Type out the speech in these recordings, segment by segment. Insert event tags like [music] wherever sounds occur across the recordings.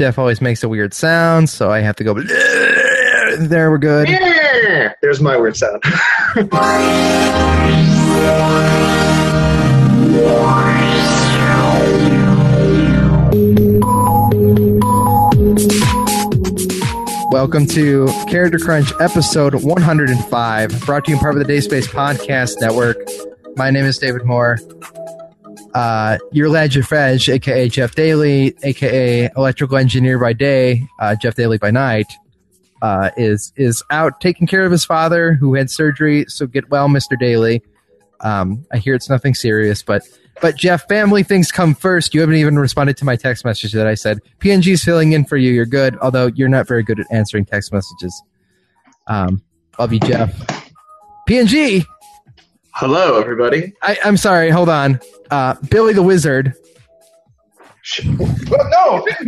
Jeff always makes a weird sound, so I have to go. There, we're good. Yeah, there's my weird sound. Welcome to Character Crunch episode 105, brought to you in part of the Dayspace Podcast Network. My name is David Moore. Uh, your lad Jeffedge, aka Jeff Daly, aka electrical engineer by day, uh, Jeff Daly by night, uh, is is out taking care of his father who had surgery. So get well, Mister Daly. Um, I hear it's nothing serious, but but Jeff, family things come first. You haven't even responded to my text message that I said PNG's filling in for you. You're good, although you're not very good at answering text messages. Um, love you, Jeff. PNG. Hello, everybody. I, I'm sorry. Hold on. Uh, Billy the Wizard. No, [laughs]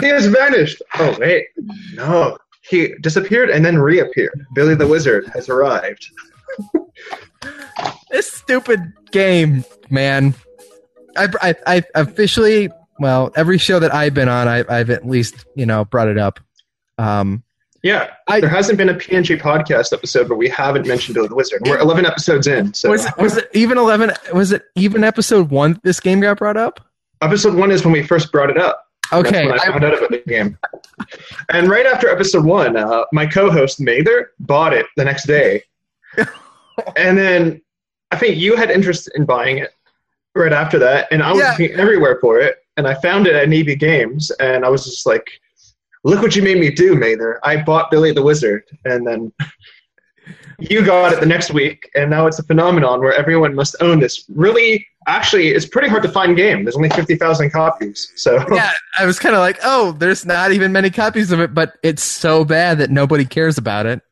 he has vanished. Oh wait, no, he disappeared and then reappeared. Billy the Wizard has arrived. [laughs] this stupid game, man. I, I, I officially, well, every show that I've been on, I, I've at least, you know, brought it up. Um, Yeah, I- there hasn't been a PNG podcast episode where we haven't mentioned Billy the Wizard. We're 11 episodes in, so was it, was it even 11? Was it even episode one this game got brought up? episode one is when we first brought it up. Okay. That's when I I- found out about the game. And right after episode one, uh, my co-host Mather bought it the next day, [laughs] and then I think you had interest in buying it right after that, and I was Yeah. looking everywhere for it, and I found it at Navy Games, and I was just like, "Look what you made me do, Mather! I bought Billy the Wizard, and then." You got it the next week, and now it's a phenomenon where everyone must own this. Really, actually, it's pretty hard to find game. There's only fifty thousand copies, so [laughs] yeah, I was kind of like, oh, there's not even many copies of it, but it's so bad that nobody cares about it.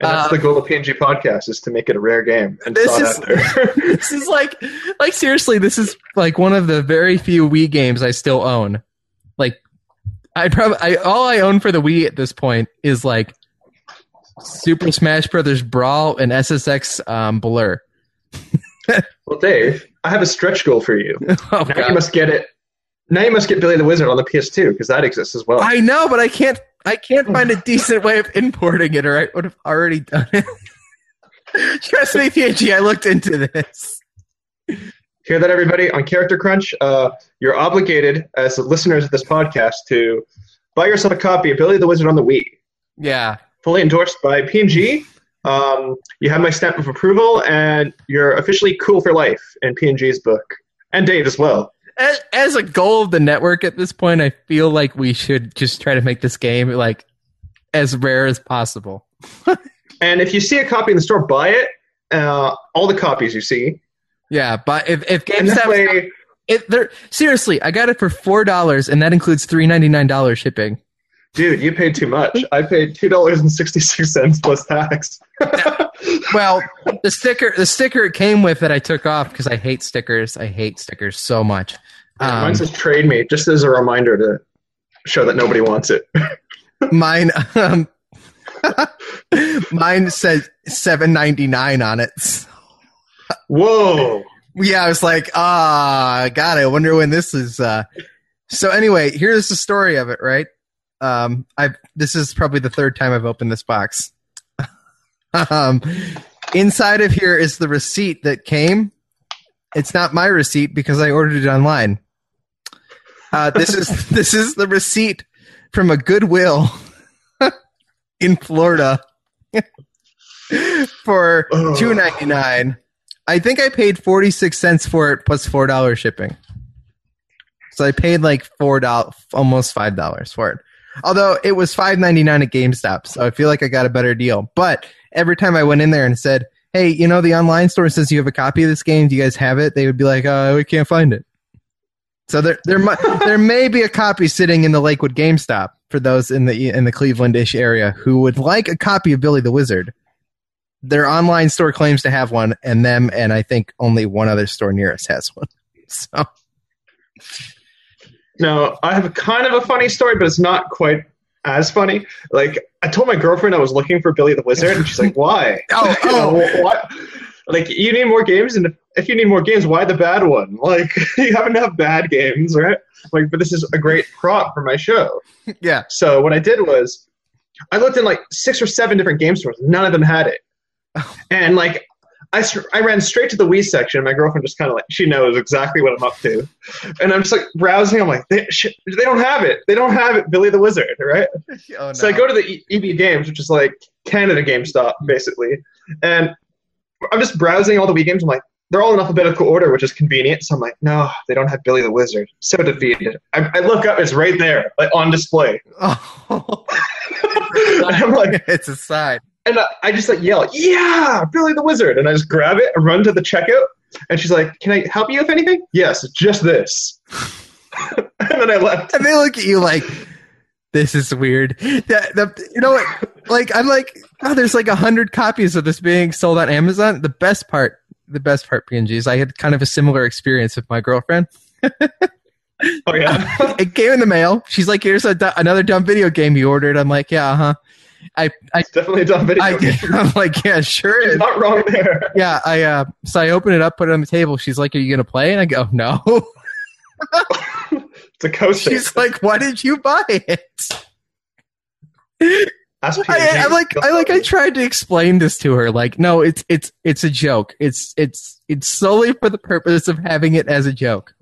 And that's the um, goal of PNG podcast is to make it a rare game and This is- [laughs] this is like like seriously this is like one of the very few wii games i still own i probably I, all i own for the wii at this point is like super smash brothers brawl and ssx um, blur [laughs] well, Dave, I have a stretch goal for you. [laughs] oh, Now God. you must get it. Now you must get Billy the Wizard on the PS2 because that exists as well. i know but i can't i can't find a decent way of importing it or i would have already done it [laughs] trust me png i looked into this Hear that, everybody? On Character Crunch, uh, you're obligated as listeners of this podcast to buy yourself a copy of Billy the Wizard on the Wii. yeah Fully endorsed by PNG. Um, you have my stamp of approval, and you're officially cool for life in PNG's book, and Dave as well. as, as a goal of the network at this point, I feel like we should just try to make this game like as rare as possible. [laughs] And if you see a copy in the store, buy it. Uh, all the copies you see. Yeah, but if if GameStop, way, if they're seriously, I got it for four dollars, and that includes three ninety nine dollars shipping. dude, you paid too much. I paid two dollars and sixty six cents plus tax. [laughs] Well, the sticker the sticker it came with that I took off because I hate stickers. I hate stickers so much. Um, Mine says trade me, just as a reminder to show that nobody wants it. [laughs] mine, um, [laughs] mine said seven ninety nine on it. Whoa! Yeah, I was like, ah, God, I wonder when this is. Uh... So anyway, here's the story of it, right? Um, I this is probably the third time I've opened this box. [laughs] um, inside of here is the receipt that came. It's not my receipt because I ordered it online. Uh, this is [laughs] this is the receipt from a Goodwill [laughs] in Florida for two ninety nine. I think I paid forty six cents for it plus four dollars shipping. So I paid like four dollars, almost five dollars for it. Although it was five ninety nine at GameStop, so I feel like I got a better deal. But every time I went in there and said, "Hey, you know the online store says you have a copy of this game. Do you guys have it?" They would be like, "Uh, we can't find it." So there, there, mu- [laughs] there may be a copy sitting in the Lakewood GameStop for those in the in the Cleveland-ish area who would like a copy of Billy the Wizard. Their online store claims to have one, and them, and I think only one other store near us has one. [laughs] So Now, I have a kind of a funny story, but it's not quite as funny. Like, I told my girlfriend I was looking for Billy the Wizard, and she's like, "Why?" [laughs] Oh, [laughs] oh. what? like you need more games, and if, if you need more games, why the bad one? Like you have enough bad games, right? Like, but this is a great prop for my show. Yeah. So what I did was, I looked in like six or seven different game stores. None of them had it, and like I, I ran straight to the Wii section. My girlfriend just kind of like she knows exactly what I'm up to, and I'm just like browsing. I'm like, they, sh- they don't have it. They don't have it. Billy the Wizard, right? [laughs] Oh, So I go to the EB Games, which is like Canada GameStop, basically, and I'm just browsing all the Wii games. I'm like, they're all in alphabetical order, which is convenient. So I'm like, no, they don't have Billy the Wizard. So defeated. I, I look up, it's right there, like on display. [laughs] [laughs] Oh, I'm like, it's a sign. And I, I just like yell, yeah, Billy the Wizard, and I just grab it and run to the checkout. And she's like, can I help you with anything? Yes, just this. [laughs] and then I left. And they look at you like, this is weird. That, the, you know what? Like, I'm like, oh, there's like a hundred copies of this being sold on Amazon. The best part, the best part, PNG, is I had kind of a similar experience with my girlfriend. [laughs] Oh yeah. [laughs] It came in the mail. She's like, here's a, another dumb video game you ordered. I'm like, yeah, uh huh. I, I, It's definitely a dumb video. I, game. [laughs] I'm like, yeah, sure is. not wrong there. [laughs] Yeah, I, uh, so I open it up, put it on the table. She's like, are you going to play? And I go, no. [laughs] It's a coaster. She's like, why did you buy it? I, PNG. I like I like I tried to explain this to her. Like, no, it's it's it's a joke. It's it's it's solely for the purpose of having it as a joke.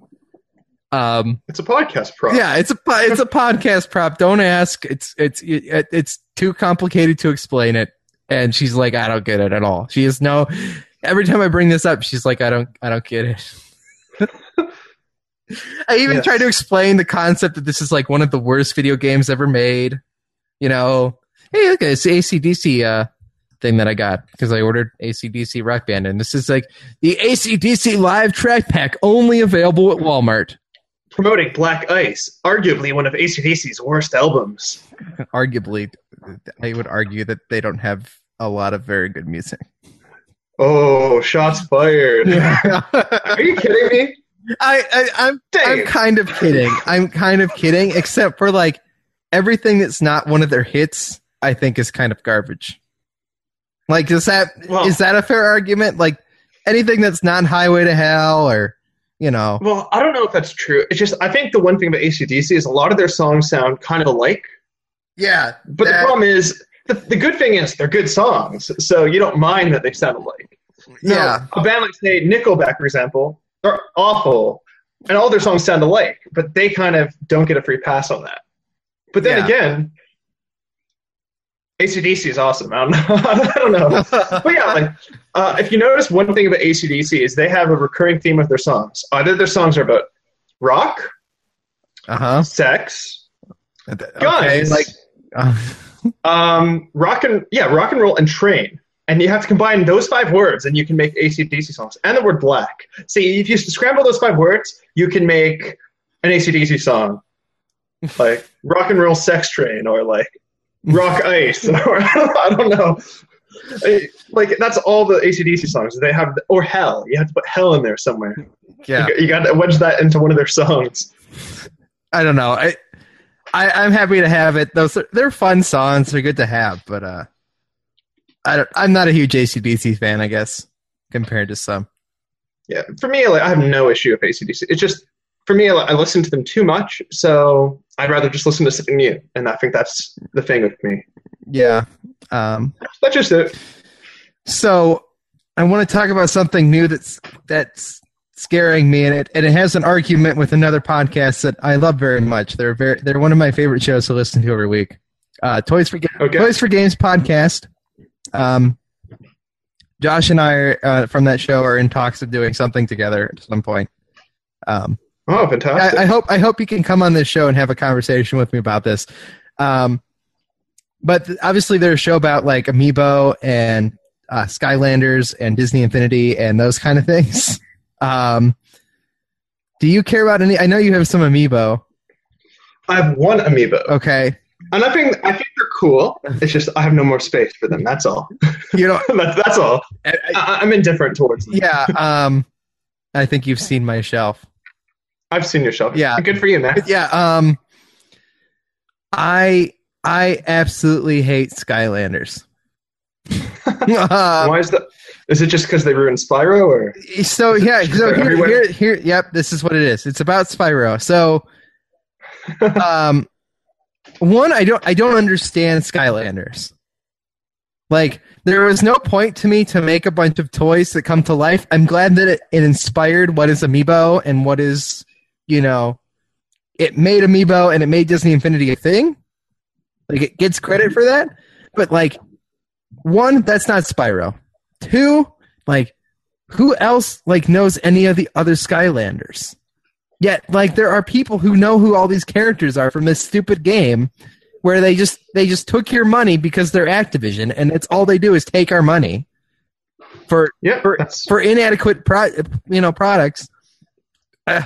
Um, It's a podcast prop. yeah, it's a it's a podcast prop. Don't ask. It's it's it, it's too complicated to explain it. And she's like, I don't get it at all. She is no. Every time I bring this up, she's like, I don't I don't get it. [laughs] I even Yes. tried to explain the concept that this is like one of the worst video games ever made. You know, hey, look, it's the ACDC uh, thing that I got because I ordered ACDC Rock Band, and this is like the ACDC live track pack only available at Walmart. Promoting Black Ice, arguably one of ACDC's worst albums. [laughs] Arguably, I would argue that they don't have a lot of very good music. Oh, shots fired. I, [laughs] Are you kidding me? I, I'm I'm Dave. kind of kidding. I'm kind of kidding, except for like everything that's not one of their hits. I think is kind of garbage. Like, is that is Well- that a fair argument? Like anything that's not Highway to Hell or you know, Well, I don't know if that's true. It's just, I think the one thing about ACDC is a lot of their songs sound kind of alike. yeah. But the problem is, the, the good thing is they're good songs. So you don't mind that they sound alike. So Yeah. A band like, say, Nickelback, for example, they're awful. And all their songs sound alike. But they kind of don't get a free pass on that. But then Yeah. again, ACDC is awesome. I don't know. I don't know. but yeah, like uh, if you notice one thing about ACDC is they have a recurring theme of their songs. Either their songs are about rock, uh huh. sex, Okay, guns, like [laughs] [laughs] um, rock and yeah, rock and roll and train. And you have to combine those five words, and you can make ACDC songs. And the word black. See, if you scramble those five words, you can make an ACDC song, like rock and roll sex train, or like rock ice, or [laughs] I don't know. I- Like that's all the ACDC songs they have, or hell. You have to put hell in there somewhere. yeah. You, got to wedge that into one of their songs. I don't know. I, I I'm happy to have it. Those are, they're fun songs. They're good to have, but uh, I don't. I'm not a huge ACDC fan. I guess compared to some. Yeah, for me, like, I have no issue with ACDC. It's just for me, I listen to them too much, so I'd rather just listen to something new, and I think that's the thing with me. Yeah. Um. That's just it. So I want to talk about something new that's that's scaring me, and it and it has an argument with another podcast that I love very much. They're very they're one of my favorite shows to listen to every week. Uh, Toys for Ga- Okay. Toys for Games podcast. Um, Josh and I are, uh, from that show are in talks of doing something together at some point. Um, Oh, fantastic! I, I hope I hope you can come on this show and have a conversation with me about this. Um, but th- obviously, there's a show about like Amiibo and uh, Skylanders and Disney Infinity and those kind of things. [laughs] Um, do you care about any? I know you have some Amiibo. I have one amiibo, Okay, and I think I think they're cool. It's just I have no more space for them. That's all. you know, [laughs] that's, that's all. I- I'm indifferent towards them. yeah. Um, I think you've seen my shelf. I've seen your shelf. Yeah. good for you, man. Yeah. Um, I I absolutely hate Skylanders. Uh, [laughs] Why is that? Is it just because they ruined Spyro, or So yeah, so here, here, here, yep, this is what it is. It's about Spyro. So, [laughs] um, one, I don't, I don't understand Skylanders. Like, there was no point to me to make a bunch of toys that come to life. I'm glad that it, it inspired what is Amiibo and what is, you know, it made Amiibo and it made Disney Infinity a thing. Like, it gets credit for that. But like, one, that's not Spyro. Two, like, who else like knows any of the other Skylanders? Yet, like, there are people who know who all these characters are from this stupid game, where they just they just took your money because they're Activision, and it's all they do is take our money for yeah, for for inadequate pro, you know products. Uh,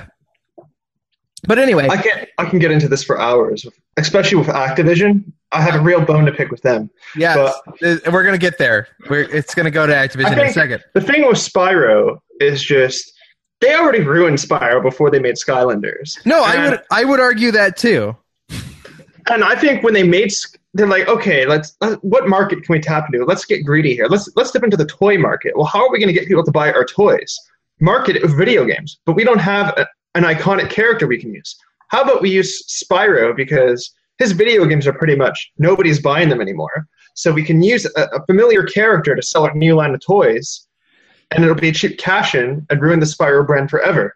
but anyway, I can I can get into this for hours, especially with Activision. I have a real bone to pick with them. yeah, uh, we're gonna get there. We're, it's gonna go to Activision in a second. The thing with Spyro is just they already ruined Spyro before they made Skylanders. No, I would I would argue that too. [laughs] And I think when they made, they're like, okay, let's. let- What market can we tap into? Let's get greedy here. Let's let's dip into the toy market. Well, how are we going to get people to buy our toys? Market video games, but we don't have a, an iconic character we can use. How about we use Spyro because his video games are pretty much nobody's buying them anymore. So we can use a, a familiar character to sell a new line of toys, and it'll be a cheap cash in and ruin the Spyro brand forever.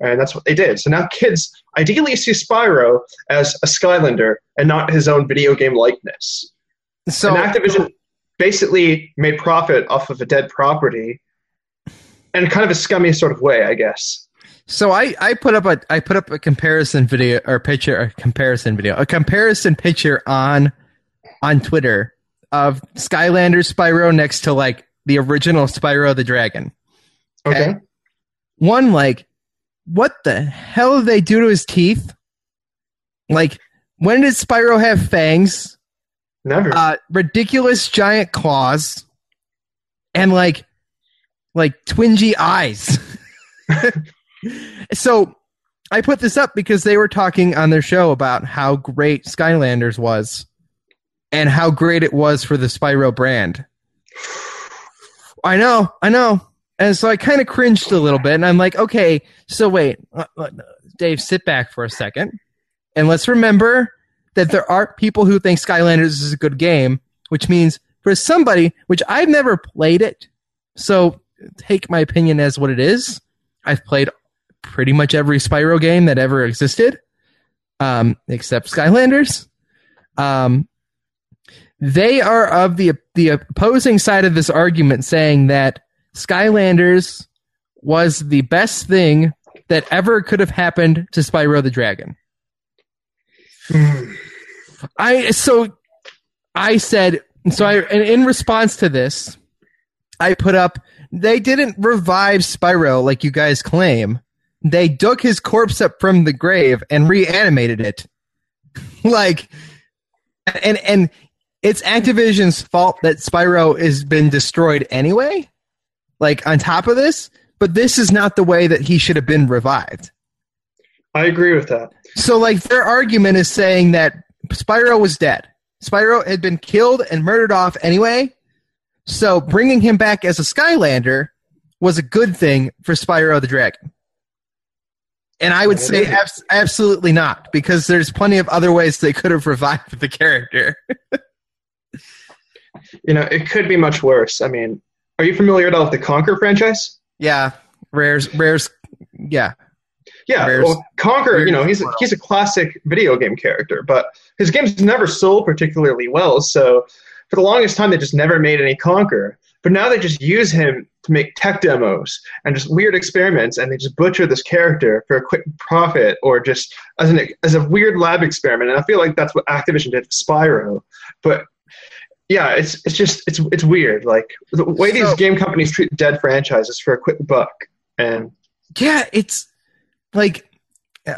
And that's what they did. So now kids ideally see Spyro as a Skylander and not his own video game likeness. So and Activision basically made profit off of a dead property in kind of a scummy sort of way, I guess. So I, I put up a I put up a comparison video or picture a comparison video a comparison picture on on Twitter of Skylander Spyro next to like the original Spyro the Dragon. Okay. Okay. One like what the hell did they do to his teeth? Like when did Spyro have fangs? Never. Uh ridiculous giant claws and like like twingy eyes. [laughs] [laughs] so I put this up because they were talking on their show about how great Skylanders was and how great it was for the Spyro brand. I know, I know. And so I kind of cringed a little bit and I'm like, okay, so wait, uh, uh, Dave, sit back for a second. And let's remember that there are people who think Skylanders is a good game, which means for somebody, which I've never played it, so take my opinion as what it is. I've played pretty much every Spyro game that ever existed, um, except Skylanders. Um, they are of the the opposing side of this argument, saying that Skylanders was the best thing that ever could have happened to Spyro the Dragon. [sighs] I so I said so I in response to this, I put up they didn't revive Spyro like you guys claim. They dug his corpse up from the grave and reanimated it. [laughs] like and and it's Activision's fault that Spyro has been destroyed anyway. Like on top of this, but this is not the way that he should have been revived. I agree with that. So, like, their argument is saying that Spyro was dead. Spyro had been killed and murdered off anyway. So, bringing him back as a Skylander was a good thing for Spyro the Dragon. And I would say abs- absolutely not, because there's plenty of other ways they could have revived the character. [laughs] You know, it could be much worse. I mean, are you familiar at all with the Conker franchise? yeah, Rare's, Rare's, yeah. Yeah, Rare's- well, Conker, Rare's you know, he's a, he's a classic video game character, but his games never sold particularly well. So for the longest time, they just never made any Conker. But now they just use him to make tech demos and just weird experiments, and they just butcher this character for a quick profit or just as an as a weird lab experiment. And I feel like that's what Activision did with Spyro. But yeah, it's it's just it's it's weird. Like the way these game companies treat dead franchises for a quick buck, and Yeah, it's like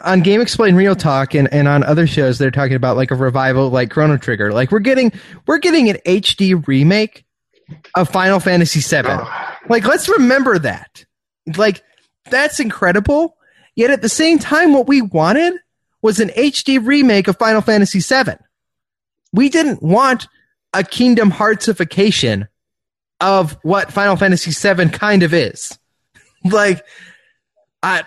on GameXplain Real Talk and, and on other shows they're talking about like a revival like Chrono Trigger. Like we're getting we're getting an HD remake of Final Fantasy VII. oh, Like let's remember that. Like that's incredible. Yet at the same time what we wanted was an HD remake of Final Fantasy VII. We didn't want a Kingdom Heartsification of what Final Fantasy VII kind of is. [laughs] like, I.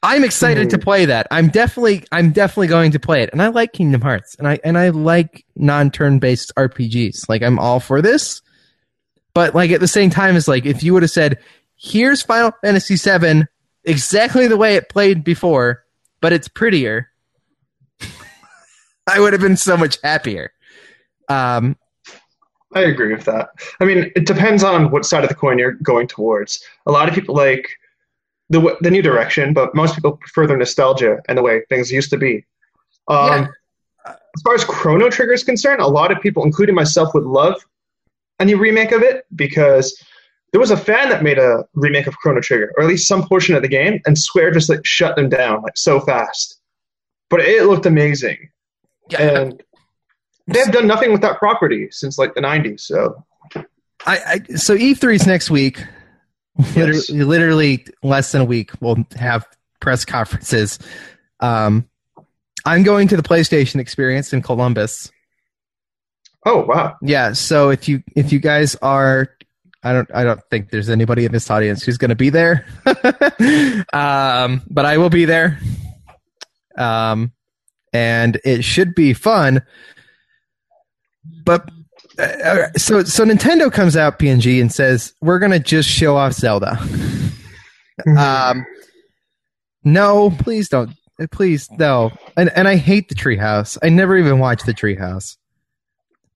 I'm excited to hmm. play that. I'm definitely I'm definitely going to play it. And I like Kingdom Hearts and I and I like non-turn based RPGs. Like I'm all for this. But like at the same time it's like if you would have said, here's Final Fantasy VII exactly the way it played before, but it's prettier, [laughs] I would have been so much happier. Um I agree with that. I mean, it depends on what side of the coin you're going towards. A lot of people like the the new direction, but most people prefer the nostalgia and the way things used to be. Um, yeah. As far as Chrono Trigger is concerned, a lot of people, including myself, would love a new remake of it because there was a fan that made a remake of Chrono Trigger, or at least some portion of the game, and Square just like shut them down like so fast. But it looked amazing, yeah. and they've done nothing with that property since like the '90s. So, I, I so E3's next week. Yes. Literally, literally less than a week, we'll have press conferences. Um, I'm going to the PlayStation Experience in Columbus. Oh wow! Yeah, so if you if you guys are, I don't I don't think there's anybody in this audience who's going to be there, [laughs] um, but I will be there. Um, and it should be fun. But uh, so so Nintendo comes out PNG and says we're gonna just show off Zelda. Mm-hmm. um, no, please don't. Please no. And and I hate the Treehouse. I never even watched the Treehouse.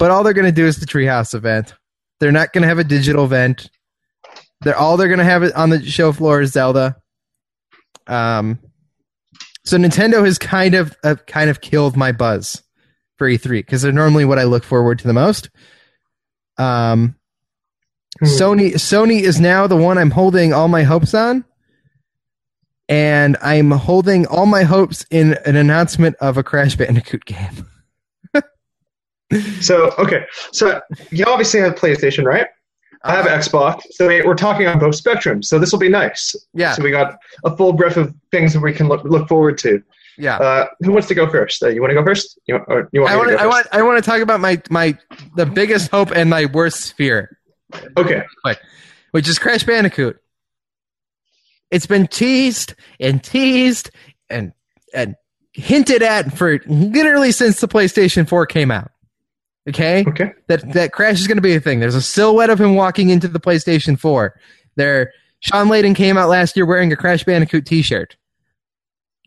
But all they're gonna do is the Treehouse event. They're not gonna have a digital event. They're all they're gonna have it on the show floor is Zelda. Um, so Nintendo has kind of uh, kind of killed my buzz for E3 because they're normally what I look forward to the most. Um, hmm. Sony Sony is now the one I'm holding all my hopes on, and I'm holding all my hopes in an announcement of a Crash Bandicoot [laughs] game. So okay, so you obviously have PlayStation, right? I have uh, Xbox, so we're talking on both spectrums. So this will be nice. Yeah. So we got a full breadth of things that we can look look forward to. Yeah. Uh, who wants to go first? Uh, you want to go first? You, or you want I want to, I want I want to talk about my my the biggest hope and my worst fear. Okay. which is Crash Bandicoot. It's been teased and teased and and hinted at for literally since the PlayStation 4 came out. Okay? Okay. That that Crash is going to be a thing. There's a silhouette of him walking into the PlayStation 4. There Shawn Layden came out last year wearing a Crash Bandicoot t-shirt.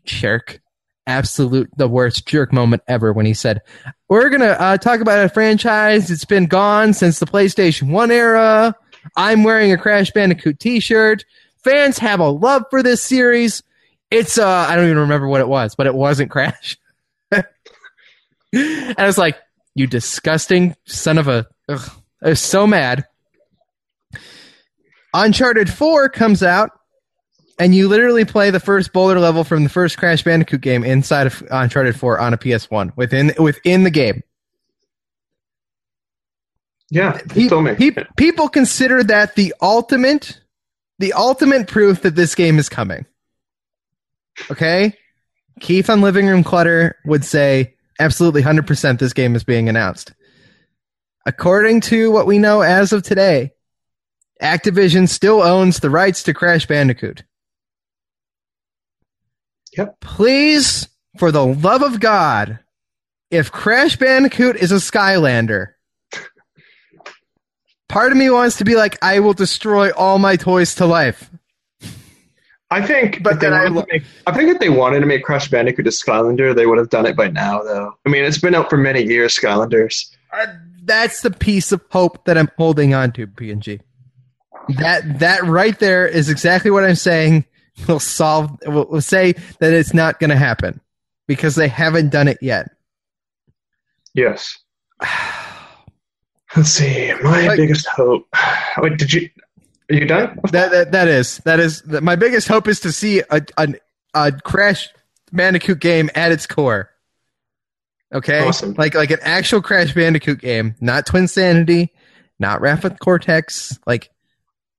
Jerk absolute the worst jerk moment ever when he said, "We're gonna uh, talk about a franchise. It's been gone since the PlayStation One era. I'm wearing a Crash Bandicoot T-shirt. Fans have a love for this series. It's uh, I don't even remember what it was, but it wasn't Crash. [laughs] and I was like, "You disgusting son of a!" Ugh. I was so mad. Uncharted 4 comes out and you literally play the first boulder level from the first Crash Bandicoot game inside of Uncharted 4 on a PS1 within within the game. Yeah, people, people consider that the ultimate the ultimate proof that this game is coming. Okay? Keith on Living Room Clutter would say absolutely 100% this game is being announced. According to what we know as of today, Activision still owns the rights to Crash Bandicoot. Yep. Please, for the love of God, if Crash Bandicoot is a Skylander, part of me wants to be like, I will destroy all my toys to life. I think, but then I, make, I think if they wanted to make Crash Bandicoot a Skylander, they would have done it by now, though. I mean, it's been out for many years, Skylanders. Uh, that's the piece of hope that I'm holding on to, PNG. That that right there is exactly what I'm saying will solve will, say that it's not going to happen because they haven't done it yet. Yes. [sighs] Let's see. My like, biggest hope. [sighs] Wait, did you? Are you done? That that, that is that is that my biggest hope is to see a, a a Crash Bandicoot game at its core. Okay, awesome. like like an actual Crash Bandicoot game, not Twinsanity, not Wrath Cortex, like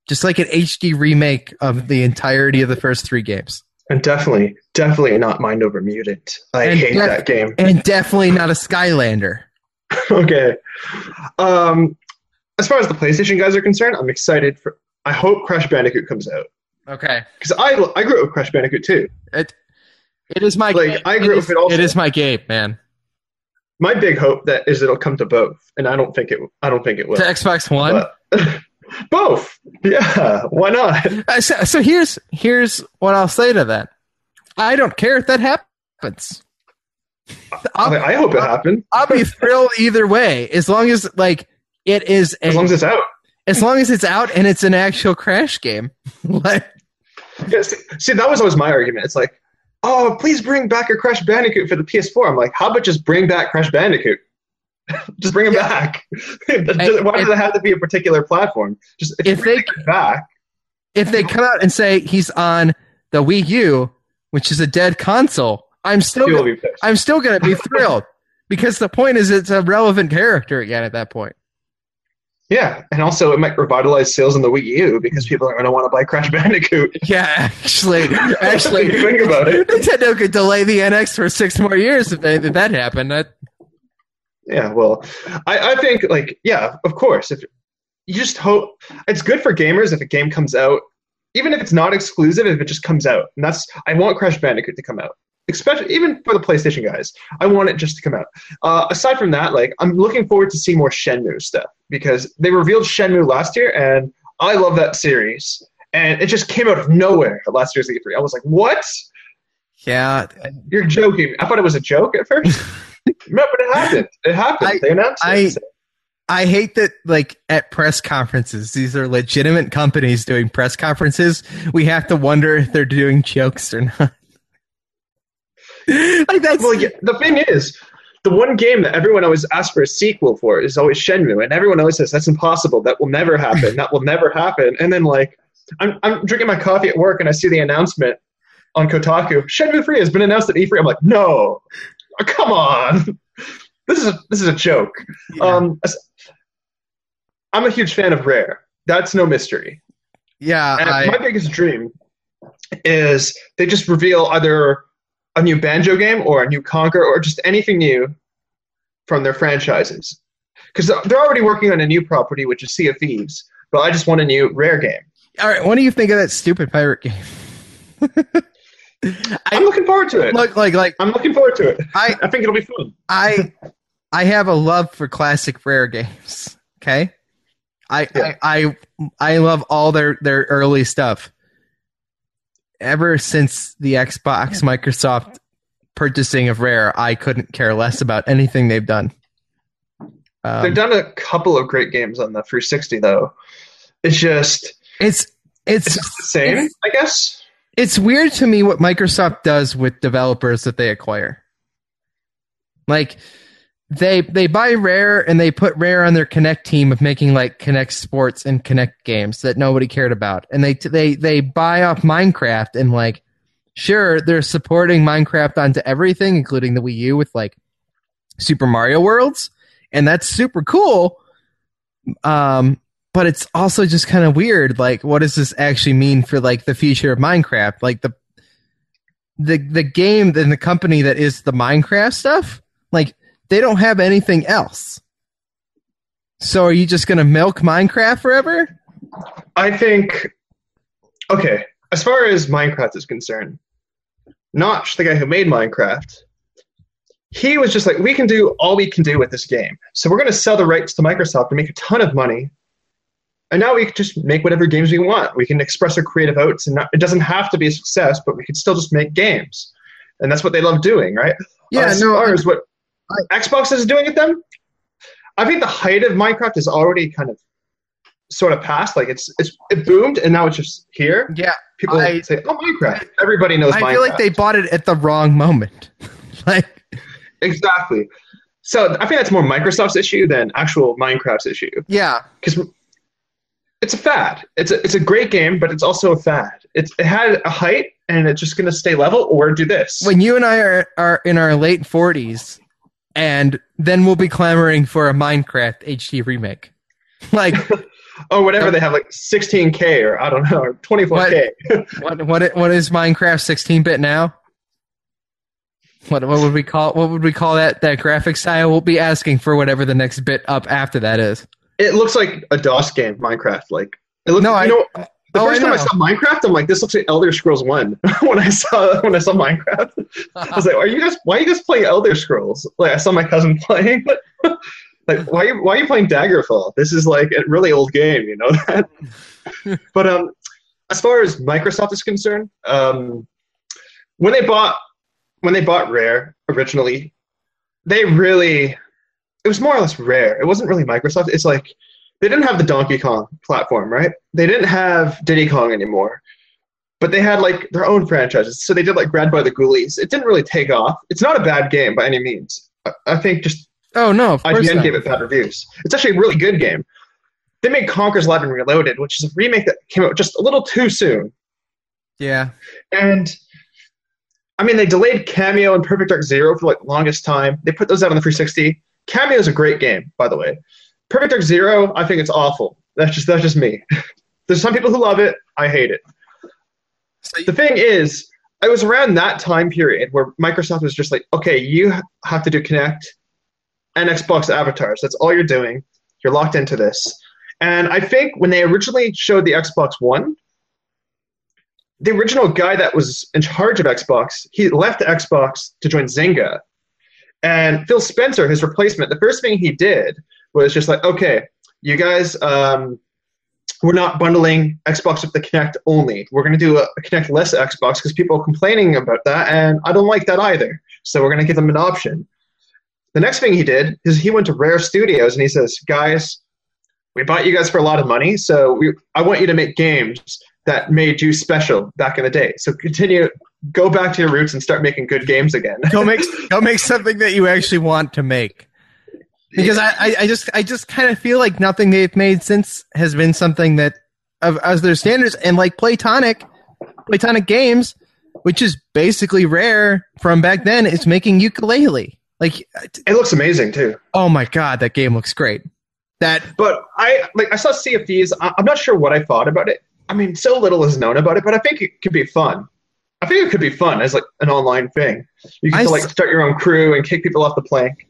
just like an HD remake of the entirety of the first three games. And definitely, definitely not Mind Over Mutant. I and hate def- that game. And definitely not a Skylander. [laughs] okay. Um, as far as the PlayStation guys are concerned, I'm excited for. I hope Crash Bandicoot comes out Okay. because I I grew up with Crash Bandicoot too. It it is my Like, game. I grew it up is, with also- it is my game, man. My big hope that is it'll come to both, and I don't think it. I don't think it will. To Xbox One. But- [laughs] both, yeah. Why not? Uh, so, so here's here's what I'll say to that. I don't care if that happens. I'll, I hope it happens. I'll be thrilled either way, as long as like it is a, As long as it's out. As long as it's out and it's an actual crash game. [laughs] like Yeah, see, see, that was always my argument. It's like, oh, please bring back a Crash Bandicoot for the PS4. I'm like, how about just bring back Crash Bandicoot? [laughs] just bring it Yeah. back. [laughs] Why does it have to be a particular platform? Just if, If they- it back, if they come out and say he's on the Wii U, which is a dead console, I'm still gonna. I'm still going to be thrilled because the point is it's a relevant character again at that point. Yeah, and also it might revitalize sales in the Wii U because people are going to want to buy Crash Bandicoot. [laughs] Yeah, actually, [laughs] actually, think about it. Nintendo could delay the NX for six more years if, they, if that happened. That, Yeah, well, I, I think like yeah, of course. If you just hope it's good for gamers if a game comes out, even if it's not exclusive, if it just comes out, and that's I want Crash Bandicoot to come out, especially even for the PlayStation guys. I want it just to come out. Uh, aside from that, like I'm looking forward to seeing more Shenmue stuff because they revealed Shenmue last year, and I love that series, and it just came out of nowhere at last year's E3. I was like, what? yeah, You're joking? I thought it was a joke at first. [laughs] no, but it happened. It happened. I- they announced I- it. I hate that, like, at press conferences, these are legitimate companies doing press conferences. We have to wonder if they're doing jokes or not. [laughs] like, that's. Well, yeah, the thing is, the one game that everyone always asks for a sequel for is always Shenmue, and everyone always says that's impossible. That will never happen. that will never happen. And then like, I'm I'm drinking my coffee at work, and I see the announcement on Kotaku: Shenmue Three has been announced at E3. I'm like, no, come on, [laughs] this is a, this is a joke. Um, I'm a huge fan of Rare. That's no mystery. yeah, And I, my biggest dream is they just reveal either a new Banjo game or a new Conker or just anything new from their franchises. Because they're already working on a new property, which is Sea of Thieves. But I just want a new Rare game. all right, what do you think of that stupid pirate game? [laughs] I'm looking forward to it. Look, like, like, I'm looking forward to it. I, I think it'll be fun. I I have a love for classic rare games. Okay. I, Yeah. I I I love all their their early stuff. Ever since the Xbox Microsoft purchasing of Rare, I couldn't care less about anything they've done. Um, They've done a couple of great games on the 360, though. It's just it's it's it's the same, it's- I guess. it's weird to me what Microsoft does with developers that they acquire. Like they they buy Rare and they put Rare on their Kinect team of making like Kinect Sports and Kinect games that nobody cared about, and they they they buy off Minecraft and like sure they're supporting Minecraft onto everything, including the Wii U with like Super Mario Worlds, and that's super cool. Um, but it's also just kind of weird. Like, what does this actually mean for like the future of Minecraft? Like the the the game and the company that is the Minecraft stuff, like they don't have anything else. So are you just gonna milk Minecraft forever? I think, okay, as far as Minecraft is concerned, Notch, the guy who made Minecraft, he was just like, we can do all we can do with this game. So we're going to sell the rights to Microsoft and make a ton of money. And now we can just make whatever games we want. We can express our creative outs, and not, it doesn't have to be a success, but we can still just make games. And that's what they love doing, right? Yeah, as no, far as what Xbox is doing it then. I think the height of Minecraft is already kind of sort of past. Like it's it's it boomed and now it's just here. Yeah, People I- say, "Oh, Minecraft." Everybody knows I Minecraft. feel like they bought it at the wrong moment. [laughs] like, exactly. So I think that's more Microsoft's issue than actual Minecraft's issue yeah, because it's a fad. It's a it's a great game, but it's also a fad. It's it had a height and it's just going to stay level or do this. when you and I are are in our late forties, and then we'll be clamoring for a Minecraft HD remake. Like, [laughs] or whatever they have like 16k or I don't know or 24k. what what what is Minecraft sixteen bit now? What what would we call what would we call that that graphic style? We'll be asking for whatever the next bit up after that is. It looks like a DOS game, Minecraft. Like it looks. No, I- know, the oh, first I time I saw Minecraft, I'm like, this looks like Elder Scrolls One. [laughs] when I saw when I saw Minecraft, I was like, are you guys? Why are you guys playing Elder Scrolls? Like I saw my cousin [laughs] playing. [laughs] like why are you, why are you playing Daggerfall? This is like a really old game, you know that. but um, as far as Microsoft is concerned, um, when they bought when they bought Rare originally, they really it was more or less Rare. It wasn't really Microsoft. It's like they didn't have the Donkey Kong platform, right? They didn't have Diddy Kong anymore. But they had like their own franchises. So they did like Grabbed by the Ghoulies. It didn't really take off. It's not a bad game by any means. I, I think just Oh no, of IGN not. gave it bad reviews. It's actually a really good game. They made Conker's Live and Reloaded, which is a remake that came out just a little too soon. Yeah. And I mean, they delayed Kameo and Perfect Dark Zero for like the longest time. They put those out on the 360. Kameo is a great game, by the way. Perfect Dark Zero, I think it's awful. That's just that's just me. [laughs] There's some people who love it. I hate it. So The thing is, it was around that time period where Microsoft was just like, okay, you have to do Kinect and Xbox avatars. That's all you're doing. You're locked into this. And I think when they originally showed the Xbox One, the original guy that was in charge of Xbox, he left Xbox to join Zynga. And Phil Spencer, his replacement, the first thing he did was just like, okay, you guys, um, we're not bundling Xbox with the Kinect only. We're going to do a, a Kinect less Xbox because people are complaining about that, and I don't like that either. So we're going to give them an option. The next thing he did is he went to Rare Studios and he says, guys, we bought you guys for a lot of money, so we, I want you to make games that made you special back in the day. So continue, go back to your roots and start making good games again. go make go make something that you actually want to make. Because I, I, I just I just kind of feel like nothing they've made since has been something that of as their standards and like Playtonic Playtonic Games, which is basically rare from back then, is making Yooka-Laylee. Like uh, it looks amazing too. oh my god, that game looks great. That But I like I saw Sea of Thieves. I- I'm not sure what I thought about it. I mean, so little is known about it, but I think it could be fun. I think it could be fun as like an online thing. You I can like start your own crew and kick people off the plank.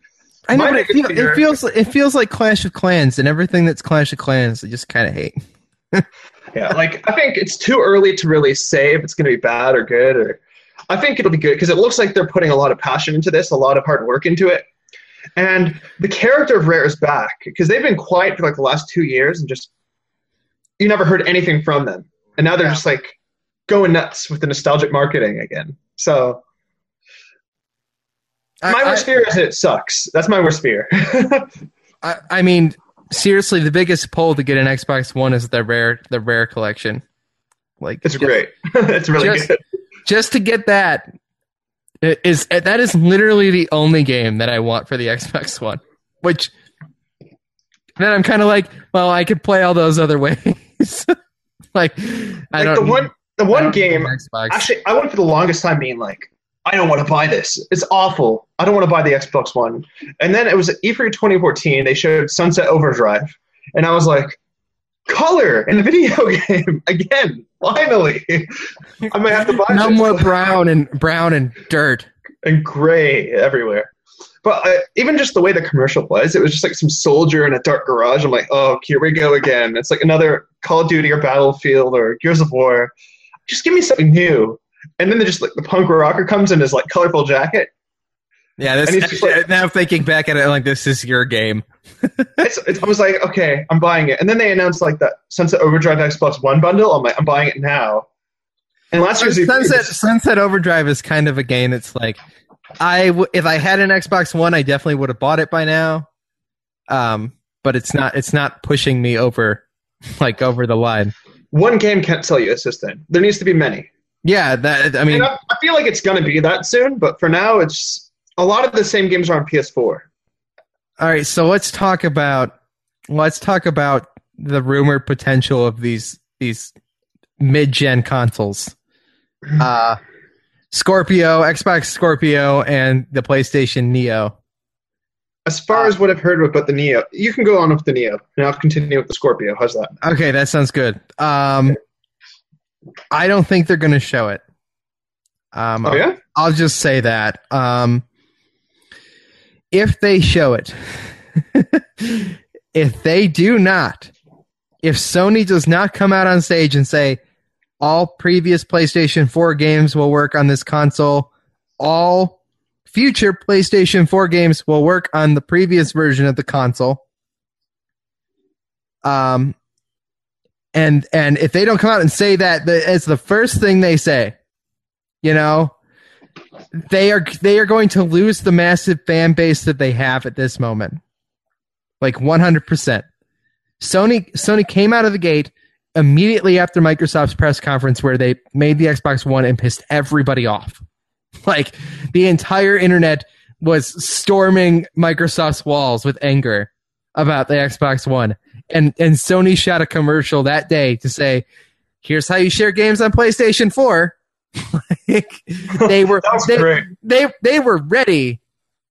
I know, it, feel, it feels it feels like Clash of Clans and everything that's Clash of Clans. I just kind of hate. [laughs] Yeah, like I think it's too early to really say if it's going to be bad or good. Or I think it'll be good because it looks like they're putting a lot of passion into this, a lot of hard work into it. And the character of Rare is back because they've been quiet for like the last two years and just you never heard anything from them. And now they're Yeah. just like going nuts with the nostalgic marketing again. So my I- worst fear is it sucks. That's my worst fear. [laughs] I, I mean, seriously, the biggest pull to get an Xbox One is the rare the rare collection. Like it's just- great. [laughs] it's really just- good. Just to get that is that is literally the only game that I want for the [laughs] Xbox One. Which then I'm kind of like, well, I could play all those other ways. like I Like don't the one the one game Xbox. Actually, I went for the longest time being like, I don't want to buy this. It's awful. I don't want to buy the Xbox One. And then it was at E3 2014. They showed Sunset Overdrive, and I was like, color in a video [laughs] game again. Finally, [laughs] I might have to buy no this. more brown and brown and dirt. and gray everywhere. But uh, even just the way the commercial was, it was just like some soldier in a dark garage. I'm like, oh, here we go again. It's like another Call of Duty or Battlefield or Gears of War. Just give me something new. And then they just like the punk rocker comes in his like colorful jacket. Yeah, this And he's like- now thinking back at it like this is your game. [laughs] It's, it's, I was like, okay, I'm buying it. And then they announced like that Sunset Overdrive Xbox One bundle. I'm like, I'm buying it now. And last year's Sunset was- Sunset Overdrive is kind of a game that's like I w- if I had an Xbox One, I definitely would have bought it by now. Um, but it's not it's not pushing me over [laughs] like over the line. one game can't sell you a system. There needs to be many. Yeah, that I mean, I, I feel like it's going to be that soon, but for now, it's a lot of the same games are on PS4. all right. So let's talk about let's talk about the rumored potential of these these mid gen consoles. Uh, Scorpio, Xbox Scorpio, and the PlayStation Neo. As far as what I've heard about the Neo, you can go on with the Neo, and I'll continue with the Scorpio. How's that? Okay, that sounds good. Um, I don't think they're going to show it. Um, Oh yeah, I'll just say that. Um, if they show it, [laughs] if they do not, if Sony does not come out on stage and say all previous PlayStation 4 games will work on this console, all future PlayStation 4 games will work on the previous version of the console. Um, and and if they don't come out and say that, it's the first thing they say. You know, they are they are going to lose the massive fan base that they have at this moment. Like 100%. Sony Sony came out of the gate immediately after Microsoft's press conference where they made the Xbox One and pissed everybody off. [laughs] Like the entire internet was storming Microsoft's walls with anger about the Xbox One. And and Sony shot a commercial that day to say, "Here's how you share games on PlayStation 4." [laughs] like, they were they, they they were ready.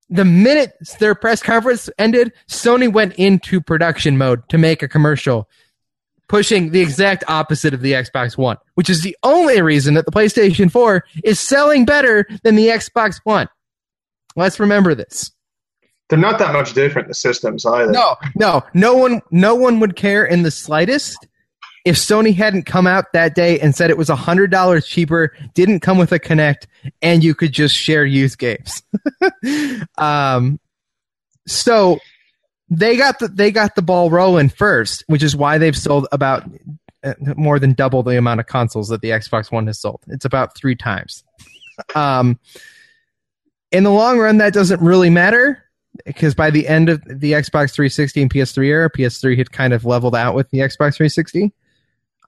The minute their press conference ended, Sony went into production mode to make a commercial pushing the exact opposite of the Xbox One, which is the only reason that the PlayStation 4 is selling better than the Xbox One. Let's remember this. They're not that much different, the systems either. No, no, no one, no one would care in the slightest if Sony hadn't come out that day and said it was hundred dollars cheaper, didn't come with a Kinect, and you could just share used games. [laughs] um, so they got the they got the ball rolling first, which is why they've sold about uh, more than double the amount of consoles that the Xbox One has sold. It's about three times. Um, in the long run, that doesn't really matter because by the end of the Xbox 360 and PS3 era, PS3 had kind of leveled out with the Xbox 360.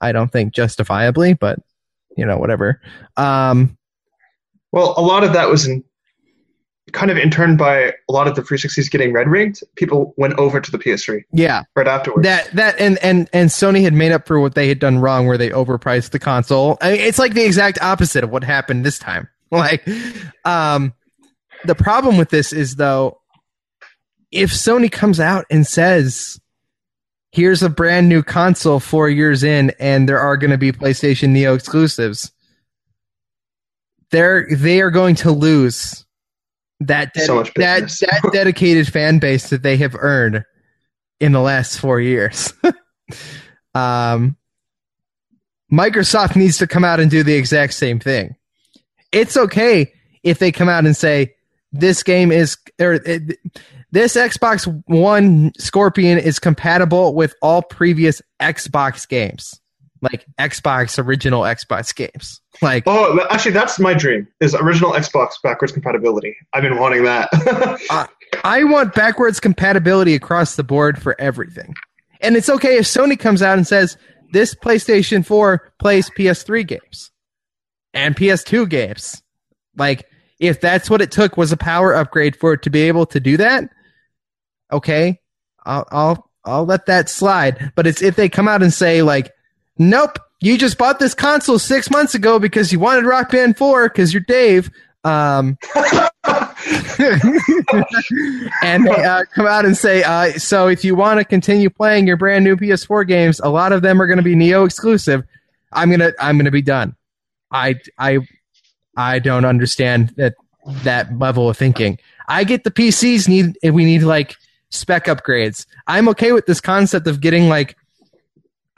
I don't think justifiably, but you know, whatever. Um, well, a lot of that was in kind of in turn by a lot of the 360s getting red ringed, people went over to the PS3. Yeah, right afterwards. That that and and and Sony had made up for what they had done wrong, where they overpriced the console. I mean, it's like the exact opposite of what happened this time. [laughs] Like, um, the problem with this is though, if Sony comes out and says. Here's a brand new console four years in, and there are going to be PlayStation Neo exclusives. They're they are going to lose that ded- so that that [laughs] dedicated fan base that they have earned in the last four years. [laughs] um, Microsoft needs to come out and do the exact same thing. It's okay if they come out and say this game is or it, this Xbox One Scorpio is compatible with all previous Xbox games like Xbox original Xbox games. Like oh, actually, that's my dream is original Xbox backwards compatibility. I've been wanting that. [laughs] uh, I want backwards compatibility across the board for everything, and it's okay if Sony comes out and says this PlayStation 4 plays PS3 games and PS2 games. Like if that's what it took was a power upgrade for it to be able to do that, okay, I'll I'll I'll let that slide. But it's if they come out and say like Nope. You just bought this console six months ago because you wanted Rock Band 4 because you're Dave. Um, [laughs] and they uh, come out and say, uh, so if you want to continue playing your brand new PS4 games, a lot of them are going to be Neo exclusive. I'm gonna, I'm gonna be done. I, I, I don't understand that that level of thinking. I get the PCs need, we need like spec upgrades. I'm okay with this concept of getting like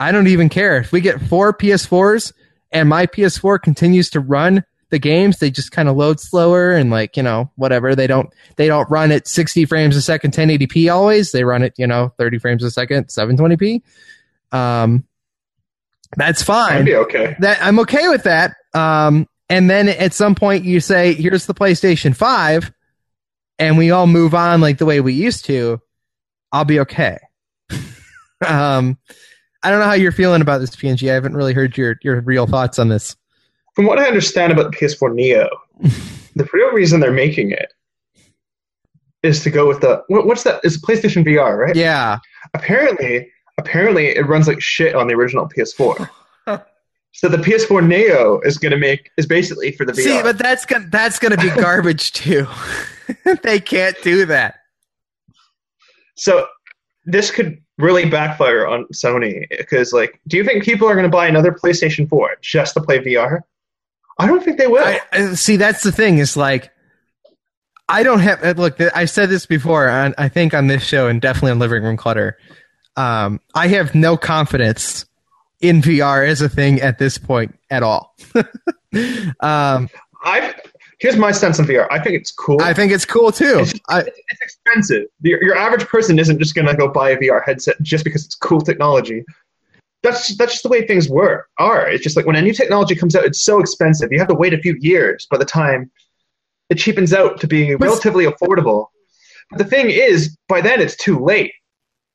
I don't even care. If we get four PS4s and my PS4 continues to run the games, they just kind of load slower and like, you know, whatever. They don't they don't run at 60 frames a second 1080p always. They run it, you know, 30 frames a second 720p. Um that's fine. I'd be okay. That I'm okay with that. Um and then at some point you say, here's the PlayStation 5 and we all move on like the way we used to, I'll be okay. [laughs] um I don't know how you're feeling about this PNG. I haven't really heard your your real thoughts on this. From what I understand about the PS4 Neo, [laughs] the real reason they're making it is to go with the what, what's that? Is PlayStation VR, right? Yeah. Apparently, apparently it runs like shit on the original PS4. [laughs] so the PS4 Neo is going to make is basically for the VR. See, but that's gonna that's going to be garbage too. [laughs] they can't do that. So this could really backfire on Sony because, like, do you think people are going to buy another PlayStation 4 just to play VR? I don't think they will. I, see, that's the thing. Is like, I don't have. Uh, look, I said this before, on, I think on this show and definitely on Living Room Clutter. Um, I have no confidence in VR as a thing at this point at all. [laughs] um, I here's my stance on VR. I think it's cool. I think it's cool too. It's, I, it's, it's expensive. Your, your average person isn't just going to go buy a VR headset just because it's cool technology. That's that's just the way things were are. It's just like when a new technology comes out, it's so expensive. You have to wait a few years by the time it cheapens out to be relatively affordable. But the thing is, by then it's too late.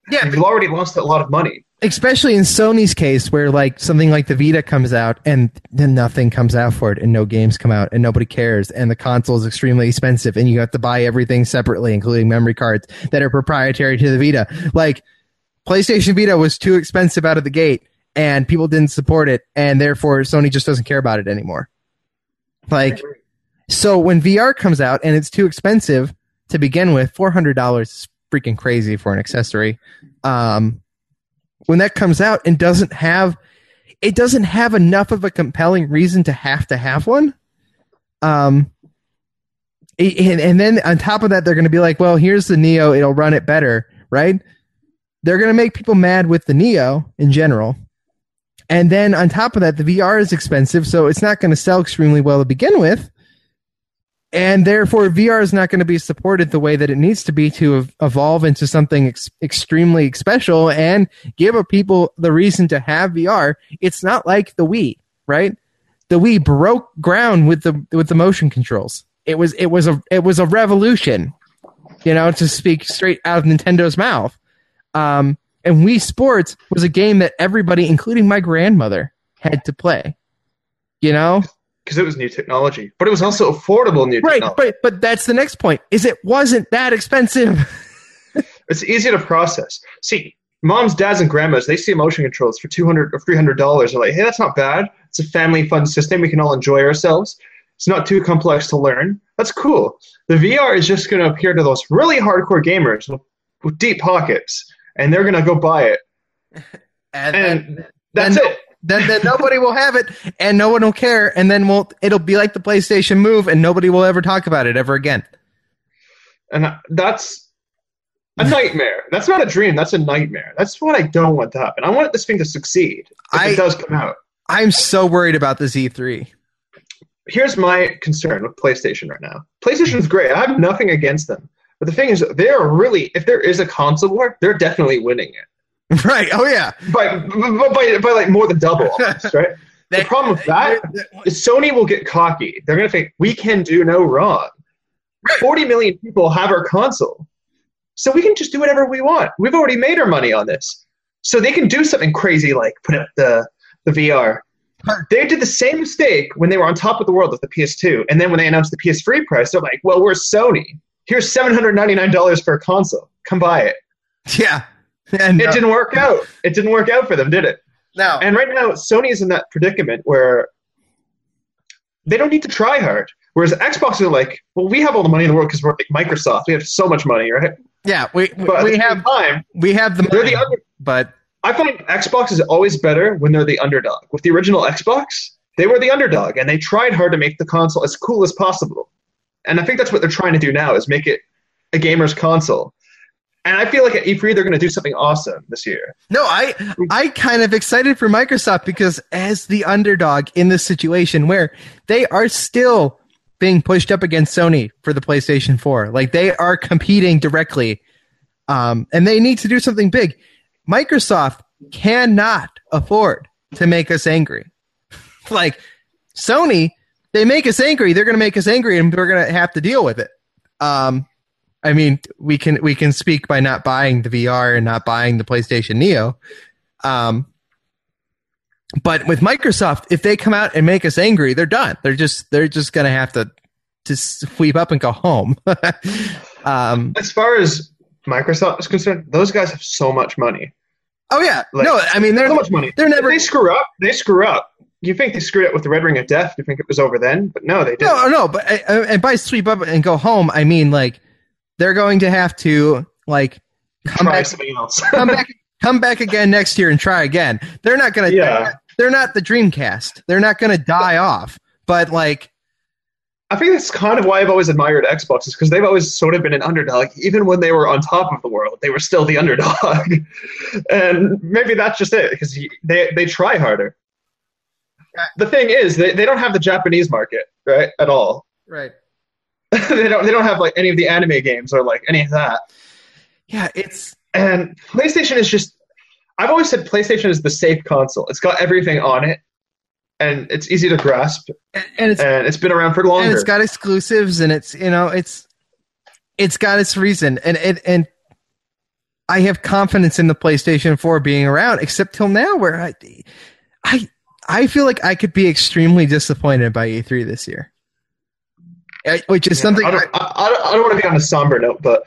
yeah, You've already lost a lot of money. Especially in Sony's case, where like something like the Vita comes out and then nothing comes out for it, and no games come out, and nobody cares, and the console is extremely expensive, and you have to buy everything separately, including memory cards that are proprietary to the Vita. Like PlayStation Vita was too expensive out of the gate, and people didn't support it, and therefore Sony just doesn't care about it anymore. Like, so when VR comes out and it's too expensive to begin with, four hundred dollars is freaking crazy for an accessory. Um, when that comes out and doesn't have it doesn't have enough of a compelling reason to have to have one. Um and, and then on top of that they're going to be like well here's the neo it'll run it better right? They're going to make people mad with the neo in general. And then on top of that the vr is expensive so it's not going to sell extremely well to begin with and therefore VR is not going to be supported the way that it needs to be to ev- evolve into something ex- extremely special and give people the reason to have VR. It's not like the Wii, right? The Wii broke ground with the with the motion controls. It was it was a it was a revolution, you know, to speak straight out of Nintendo's mouth. Um, and Wii Sports was a game that everybody, including my grandmother, had to play. You know, because it was new technology, but it was also affordable new technology. right technology. but but that's the next point is it wasn't that expensive [laughs] It's easy to process. See, moms, dads, and grandmas, they see motion controls for two hundred or three hundred dollars. They're like, hey, that's not bad. It's a family fun system. We can all enjoy ourselves. It's not too complex to learn. That's cool. The VR is just going to appear to those really hardcore gamers with, with deep pockets, and they're going to go buy it. [laughs] and, And that's then, it. Then then nobody will have it and no one will care and then we'll it'll be like the playstation move and nobody will ever talk about it ever again And that's a [laughs] nightmare. That's not a dream. That's a nightmare. That's what I don't want to happen. I want this thing to succeed if I- it does come out. i'm so worried about this E e3 here's my concern with PlayStation right now. PlayStation's [laughs] great. I have nothing against them. But the thing is, they're really, if there is a console war, they're definitely winning it. [laughs] right oh yeah By, by, by, by like more than double, almost, right? They- [laughs] the problem with that is Sony will get cocky. They're going to think, we can do no wrong. 40 million people have our console. So we can just do whatever we want. We've already made our money on this. So they can do something crazy like put up the, the VR. They did the same mistake when they were on top of the world with the PS2. And then when they announced the PS3 price, they're like, well, we're Sony. Here's $799 for a console. Come buy it. yeah [laughs] and It uh, didn't work out. It didn't work out for them, did it? no And right now, Sony is in that predicament where they don't need to try hard. Whereas Xbox are like, well, we have all the money in the world because we're like Microsoft. We have so much money, right? yeah we But we have time, we have the they're money the under- but I find Xbox is always better when they're the underdog. With the original Xbox, they were the underdog, and they tried hard to make the console as cool as possible. And I think that's what they're trying to do now is make it a gamer's console. And I feel like at E3 they're going to do something awesome this year. No, I I kind of excited for Microsoft because as the underdog in this situation where they are still being pushed up against Sony for the PlayStation 4. Like they are competing directly. Um, and they need to do something big. Microsoft cannot afford to make us angry. [laughs] like Sony, they make us angry, they're going to make us angry and we're going to have to deal with it. Um, I mean, we can we can speak by not buying the VR and not buying the PlayStation Neo. Um, but with Microsoft, if they come out and make us angry, they're done. They're just they're just gonna have to to sweep up and go home. [laughs] um, As far as Microsoft is concerned, those guys have so much money. oh yeah, Like, no, I mean they're so much money. they're never If they screw up, they screw up. You think they screwed up with the Red Ring of Death? You think it was over then? But no, they didn't. no no, but uh, and by sweep up and go home, I mean like they're going to have to like come Try back something else. [laughs] come back come back again next year and try again. They're not gonna Yeah. they're not the Dreamcast. They're not gonna die off. But like I think that's kind of why I've always admired Xbox is because they've always sort of been an underdog. Even when they were on top of the world, they were still the underdog. [laughs] and maybe that's just it because they they try harder. The thing is, they, they don't have the Japanese market right at all. Right. [laughs] they don't they don't have like any of the anime games or like any of that. Yeah, it's And PlayStation is just. I've always said PlayStation is the safe console. It's got everything on it, and it's easy to grasp, and and it's and it's been around for longer. and it's got exclusives and it's you know it's it's got its reason and and and I have confidence in the PlayStation 4 being around except till now where I I I feel like I could be extremely disappointed by E3 this year. Which is something I don't, I, I don't, I don't want to be on a somber note, but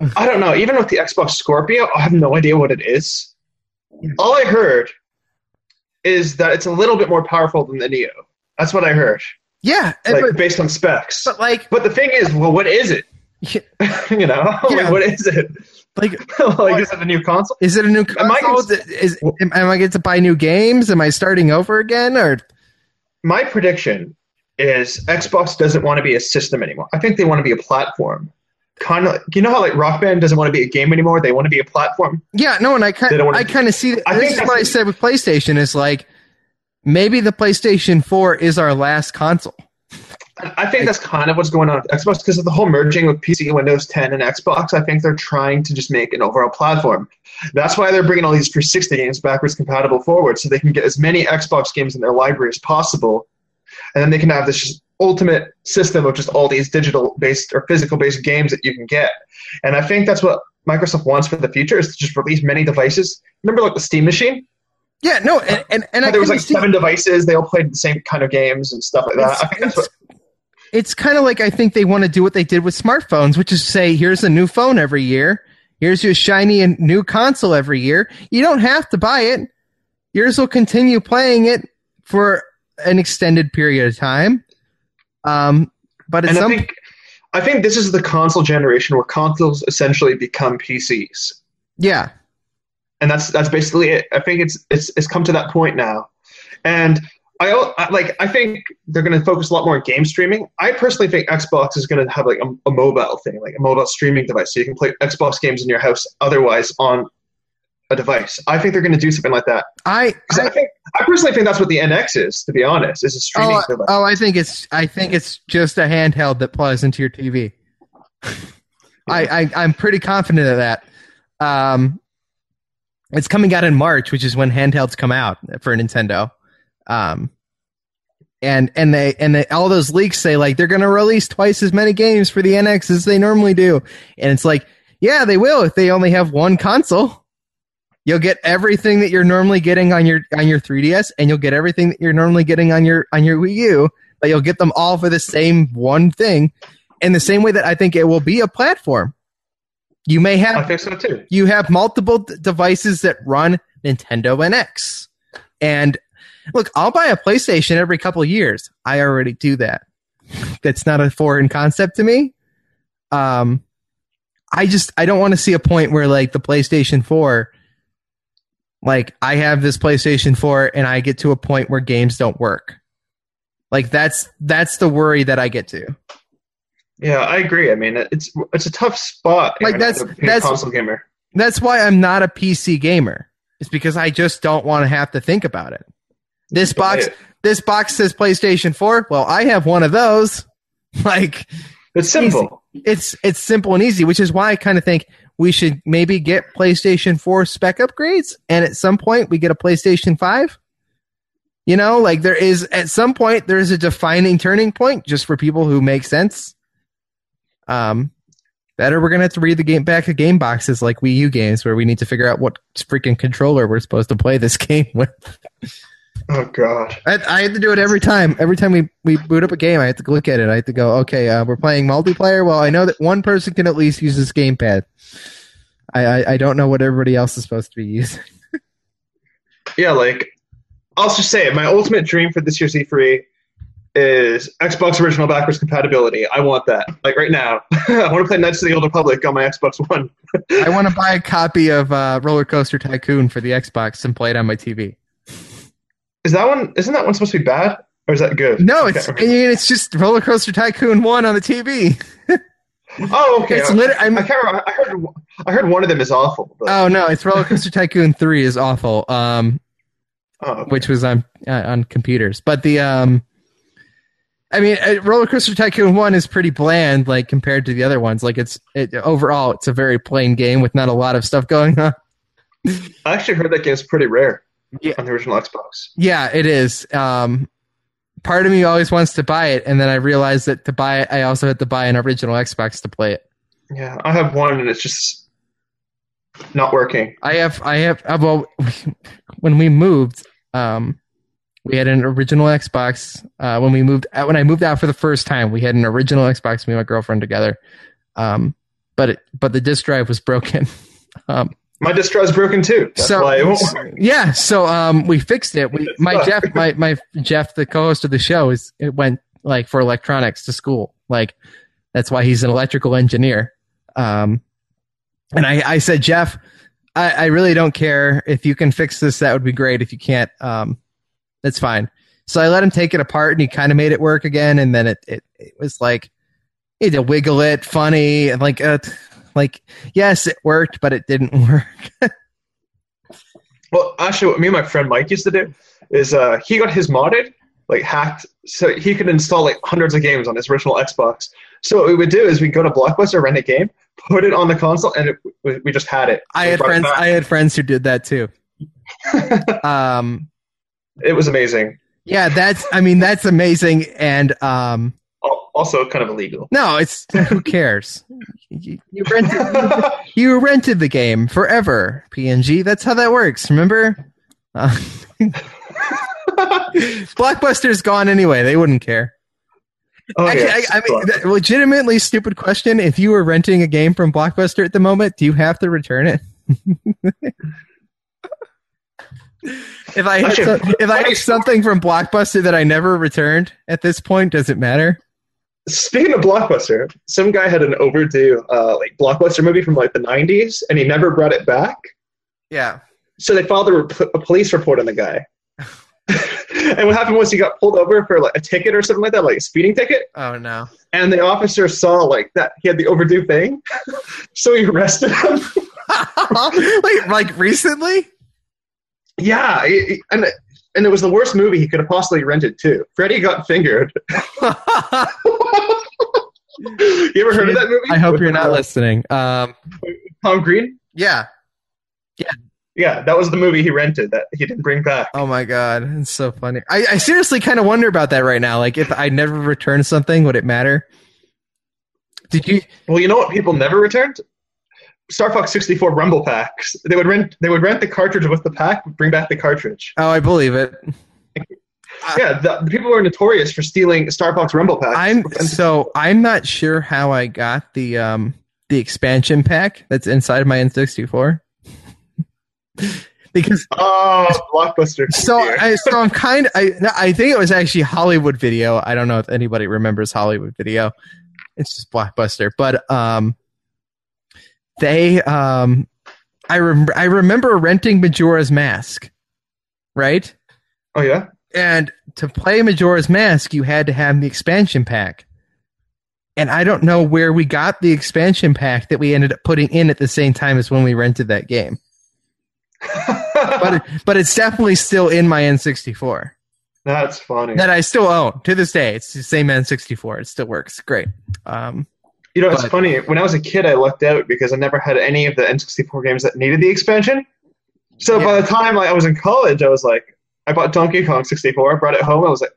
[laughs] I don't know. Even with the Xbox Scorpio, I have no idea what it is. All I heard is that it's a little bit more powerful than the Neo. That's what I heard, yeah, like but, based on specs. but like But the thing is, well, what is it? [laughs] you know, [laughs] Yeah. like, what is it? like like, is it a new console? is it a new Am I console? cons- is am, am I get to buy new games? Am I starting over again or My prediction is Xbox doesn't want to be a system anymore. I think they want to be a platform. Kind of, you know how like Rock Band doesn't want to be a game anymore. They want to be a platform. Yeah, no, and I kind They don't wanna- I kind of see. I this think is what I said with PlayStation is like maybe the PlayStation 4 is our last console. I think that's kind of what's going on with Xbox because of the whole merging with PC, Windows 10, and Xbox. I think they're trying to just make an overall platform. That's why they're bringing all these 360 games backwards compatible forward, so they can get as many Xbox games in their library as possible, and then they can have this just ultimate system of just all these digital based or physical based games that you can get. And I think that's what Microsoft wants for the future is to just release many devices. Remember, like the Steam machine? Yeah, no, and and, and I there was like see- seven devices. They all played the same kind of games and stuff like that. It's, I think that's what. it's kind of like I think they want to do what they did with smartphones, which is say, here's a new phone every year. Here's your shiny and new console every year. You don't have to buy it. Yours will continue playing it for an extended period of time. Um, but at and I some think I think this is the console generation where consoles essentially become PCs, yeah, and that's that's basically it. I think it's it's it's come to that point now, and I, I like I think they're going to focus a lot more on game streaming. I personally think Xbox is going to have like a, a mobile thing, like a mobile streaming device, so you can play Xbox games in your house otherwise on a device. I think they're going to do something like that. I, I, I think I personally think that's what the NX is. To be honest, is a streaming oh, device. oh, I think it's I think it's just a handheld that plugs into your TV. [laughs] I, I I'm pretty confident of that. Um, it's coming out in March, which is when handhelds come out for Nintendo. Um, and and they and they, all those leaks say like they're going to release twice as many games for the NX as they normally do, and it's like yeah they will if they only have one console. You'll get everything that you're normally getting on your on your 3DS, and you'll get everything that you're normally getting on your on your Wii U, but you'll get them all for the same one thing. In the same way that I think it will be a platform. You may have I think so too. you have multiple d- devices that run Nintendo NX. And look, I'll buy a PlayStation every couple of years. I already do that. That's not a foreign concept to me. Um, I just I don't want to see a point where like the PlayStation 4 like I have this PlayStation 4 and I get to a point where games don't work. Like that's that's the worry that I get to. Yeah, I agree. I mean, it's it's a tough spot. Like, that's- that's- console gamer. That's why I'm not a PC gamer. It's because I just don't want to have to think about it. This box this box says PlayStation 4. Well, I have one of those. [laughs] Like It's simple. it's it's simple and easy, which is why I kind of think we should maybe get PlayStation 4 spec upgrades and at some point we get a PlayStation 5. You know, like there is at some point there's a defining turning point just for people who make sense. Um better we're to have to read the game back of game boxes like Wii U games where we need to figure out what freaking controller we're supposed to play this [laughs] game with. Oh god. I, I had to do it every time. Every time we, we boot up a game, I had to look at it. I had to go, okay, uh, we're playing multiplayer. Well, I know that one person can at least use this gamepad. I, I, I don't know what everybody else is supposed to be using. [laughs] Yeah, like I'll just say it. My ultimate dream for this year's E3 is Xbox original backwards compatibility. I want that. Like right now, [laughs] I want to play Knights of the Old Republic on my Xbox One. [laughs] I want to buy a copy of uh, Roller Coaster Tycoon for the Xbox and play it on my TV. Is that one? Isn't that one supposed to be bad? Or is that good? No, it's can't I mean, it's just Roller Coaster Tycoon One on the TV. [laughs] Oh, okay. It's I, lit- I'm- I can't remember. I heard. I heard one of them is awful. But, Oh no, it's Roller Coaster Tycoon Three is awful. Um, oh, okay. which was on uh, on computers. But the um, I mean, uh, Roller Coaster Tycoon One is pretty bland, like compared to the other ones. Like it's it, overall, it's a very plain game with not a lot of stuff going on. I actually heard that game's pretty rare Yeah. on the original Xbox. Yeah, it is. Um, part of me always wants to buy it, and then I realized that to buy it, I also had to buy an original Xbox to play it. Yeah, I have one, and it's just not working. I have, I have. Uh, well, [laughs] when we moved, um, we had an original Xbox. Uh, when we moved, uh, when I moved out for the first time, we had an original Xbox. Me and my girlfriend together. Um, but it, but the disk drive was broken. [laughs] um, My distro is broken too. That's so yeah, so um, we fixed it. We, my. Jeff, my my Jeff, the co-host of the show, is it went like for electronics to school. Like that's why he's an electrical engineer. Um, and I, I said, Jeff, I, I really don't care if you can fix this. That would be great. If you can't, um, that's fine. So I let him take it apart, and he kind of made it work again. And then it it, it was like he had to wiggle it, funny, and like uh, like yes, it worked, but it didn't [laughs] work. Well, actually, what me and my friend Mike used to do is uh, he got his modded, like hacked, so he could install like hundreds of games on his original Xbox. So what we would do is we'd go to Blockbuster, rent a game, put it on the console, and it, we, just had it. I had friends. I had friends who did that too. [laughs] um, it was amazing. yeah, that's. I mean, that's amazing. And um, Also, kind of illegal. no, it's who [laughs] cares? You, you rented. [laughs] you rented the game forever. PNG. That's how that works. Remember? Uh, [laughs] Blockbuster's gone anyway. They wouldn't care. oh, Actually, yes. I, I mean, th- legitimately stupid question. If you were renting a game from Blockbuster at the moment, do you have to return it? if I had Actually, some- if I funny had something from Blockbuster that I never returned at this point, does it matter? Speaking of Blockbuster, some guy had an overdue uh, like Blockbuster movie from like the '90s, and he never brought it back. Yeah. So they filed a, rep- a police report on the guy. [laughs] and what happened was he got pulled over for like a ticket or something like that, like a speeding ticket. Oh no. And the officer saw like that he had the overdue thing, [laughs] so he arrested him. [laughs] like like recently? yeah, and and it was the worst movie he could have possibly rented too. Freddy got fingered. [laughs] you ever heard of that movie? I hope With, you're not uh, listening. Um, Tom Green. yeah. Yeah, yeah. that was the movie he rented that he didn't bring back. Oh my god, it's so funny. I, I seriously kind of wonder about that right now. Like, if I never returned something, would it matter? Did you? Well, you know what people never returned? Star Fox 64 Rumble packs. They would rent they would rent the cartridge with the pack, bring back the cartridge. Oh, I believe it. [laughs] Yeah, the, the people were notorious for stealing Star Fox Rumble packs. I'm so I'm not sure how I got the um the expansion pack that's inside my N64 [laughs] because oh, Blockbuster. so I so I'm kind of I I think it was actually Hollywood Video. I don't know if anybody remembers Hollywood Video. It's just Blockbuster, but um they um I rem- I remember renting Majora's Mask, right? oh yeah. And to play Majora's Mask, you had to have the expansion pack. And I don't know where we got the expansion pack that we ended up putting in at the same time as when we rented that game. [laughs] But it, but it's definitely still in my N64 That's funny. that I still own to this day. It's the same N64. It still works great. Um, you know, it's but- funny. Um, when I was a kid, I lucked out because I never had any of the N64 games that needed the expansion. So by the time I was in college, I was like, I bought Donkey Kong 64, I brought it home. I was like,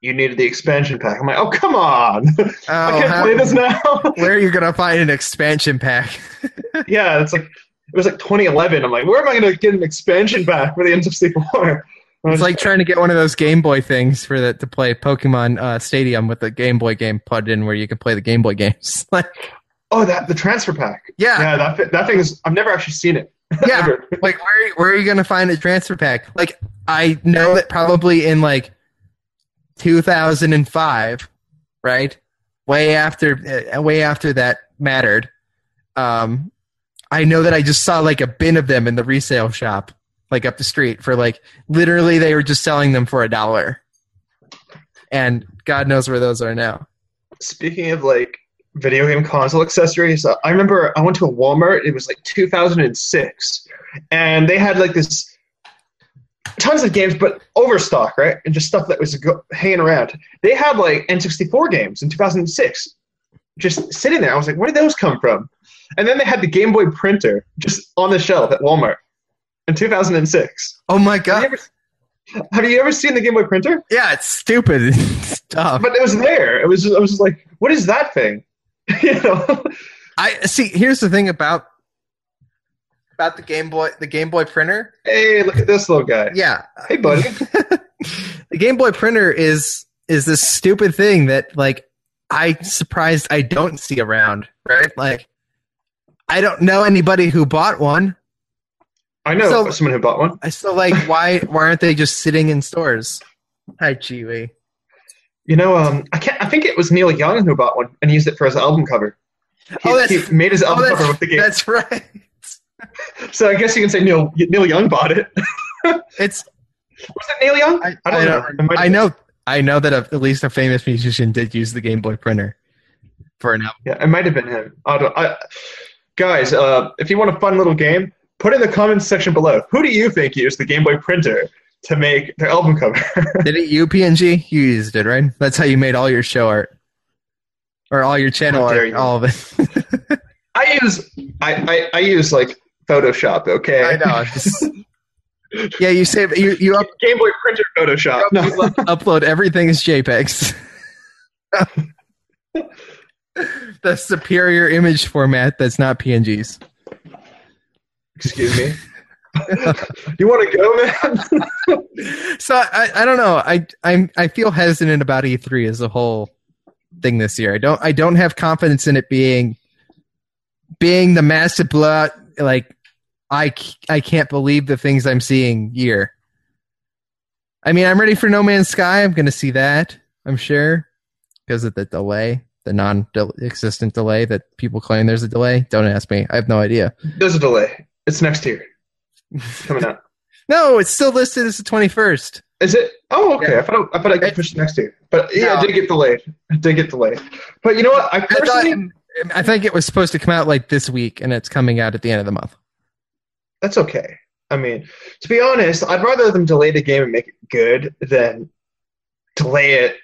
you needed the expansion pack. I'm like, oh come on, [laughs] I oh, can't how- play this now. [laughs] where are you gonna find an expansion pack? [laughs] yeah, it's like it was like 2011. I'm like, where am I going to get an expansion pack for the N64? It's like trying to get one of those Game Boy things for the, to play Pokemon uh, Stadium with the Game Boy game plugged in, where you can play the Game Boy games. [laughs] like, oh, that the transfer pack. yeah, Yeah, that thi- that thing is. I've never actually seen it. [laughs] yeah. Like where where are you gonna find a transfer pack? Like I know that probably in like 2005, right? Way after uh, way after that mattered. Um, I know that I just saw like a bin of them in the resale shop, like up the street for like literally they were just selling them for a dollar. and God knows where those are now. Speaking of like video game console accessories, uh, I remember I went to a Walmart. It was like 2006, and they had like this tons of games, but overstock, right? And just stuff that was go- hanging around. They had like N64 games in 2006, just sitting there. I was like, where did those come from? And then they had the Game Boy printer just on the shelf at Walmart in 2006. Oh my Have god! you ever, have you ever seen the Game Boy printer? Yeah, it's stupid. [laughs] Dumb. But it was there. It was. Just, I was just like, what is that thing? [laughs] you know. I see. Here's the thing about about the Game Boy, the Game Boy printer. Hey, look at this little guy. Yeah, Hey, buddy. [laughs] the Game Boy printer is is this stupid thing that like I surprised I don't see around. Right? Like I don't know anybody who bought one. I know So- someone who bought one. I still like [laughs] why why aren't they just sitting in stores? Hi, Chiwi. You know, um, I can't. I think it was Neil Young who bought one and used it for his album cover. He, Oh, that's- he made his Oh, album cover with the game. that's right. [laughs] So I guess you can say Neil Neil Young bought it. [laughs] It's Was it Neil Young? I, I don't I know. I know I know that a, at least a famous musician did use the Game Boy printer for an album. Yeah, it might have been him. I don't. I, guys, uh, if you want a fun little game, put in the comments section below. Who do you think used the Game Boy printer to make their album cover? [laughs] Did it you PNG? You used it, right? That's how you made all your show art. Or all your channel art, you. all of it. [laughs] I use I, I, I use like Photoshop. Okay, I know. [laughs] just- yeah, you save you you, up, Game Boy printer Photoshop. you No. upload everything as JPEGs. the superior image format that's not PNGs. Excuse me. [laughs] you want to go, man? [laughs] So I, I don't know. I I'm I feel hesitant about E3 as a whole thing this year. I don't I don't have confidence in it being being the massive blowout like I I can't believe the things I'm seeing year. I mean, I'm ready for No Man's Sky. I'm going to see that. I'm sure because of the delay, the non-existent delay that people claim there's a delay. Don't ask me. I have no idea. There's a delay. It's next year. Coming out. [laughs] No, it's still listed as the 21st. Is it? Oh, okay. Yeah. I thought I thought I could It- push it next year, but yeah, No. it did get delayed. It did get delayed. But you know what? I I personally, thought I think it was supposed to come out like this week, and it's coming out at the end of the month. that's okay. I mean, to be honest, I'd rather them delay the game and make it good than delay it.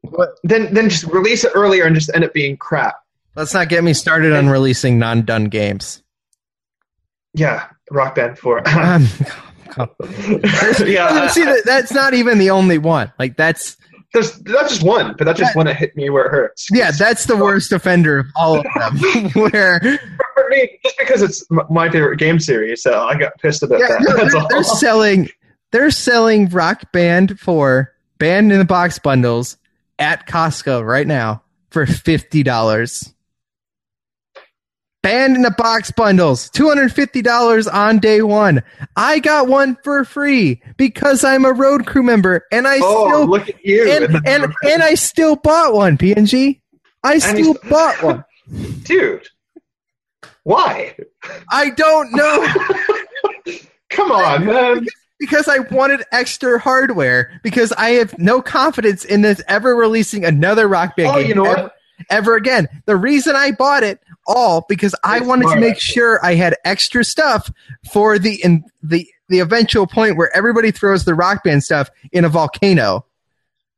What? Then then just release it earlier and just end up being crap. Let's not get me started on releasing non-done games. Yeah, Rock Band Four. [laughs] Um, [laughs] yeah, see, that, that's not even the only one. Like that's there's that's just one, but that's just one that hit me where it hurts. yeah, that's the worst offender of all of them. [laughs] Where for me, just because it's my favorite game series, so I got pissed about yeah, that. no, they're, they're selling they're selling Rock Band for band in the box bundles at Costco right now for fifty dollars. Band in the box bundles, two hundred fifty dollars on day one. I got one for free because I'm a road crew member, and I oh, still look at you! and and and I still bought one. PNG, I still st- bought one. [laughs] dude, why? I don't know [laughs] Come on, man. because I wanted extra hardware because I have no confidence in this ever releasing another Rock Band Oh, game you know what? Ever again. The reason I bought it all because I wanted to make sure I had extra stuff for the in the the eventual point where everybody throws the Rock Band stuff in a volcano.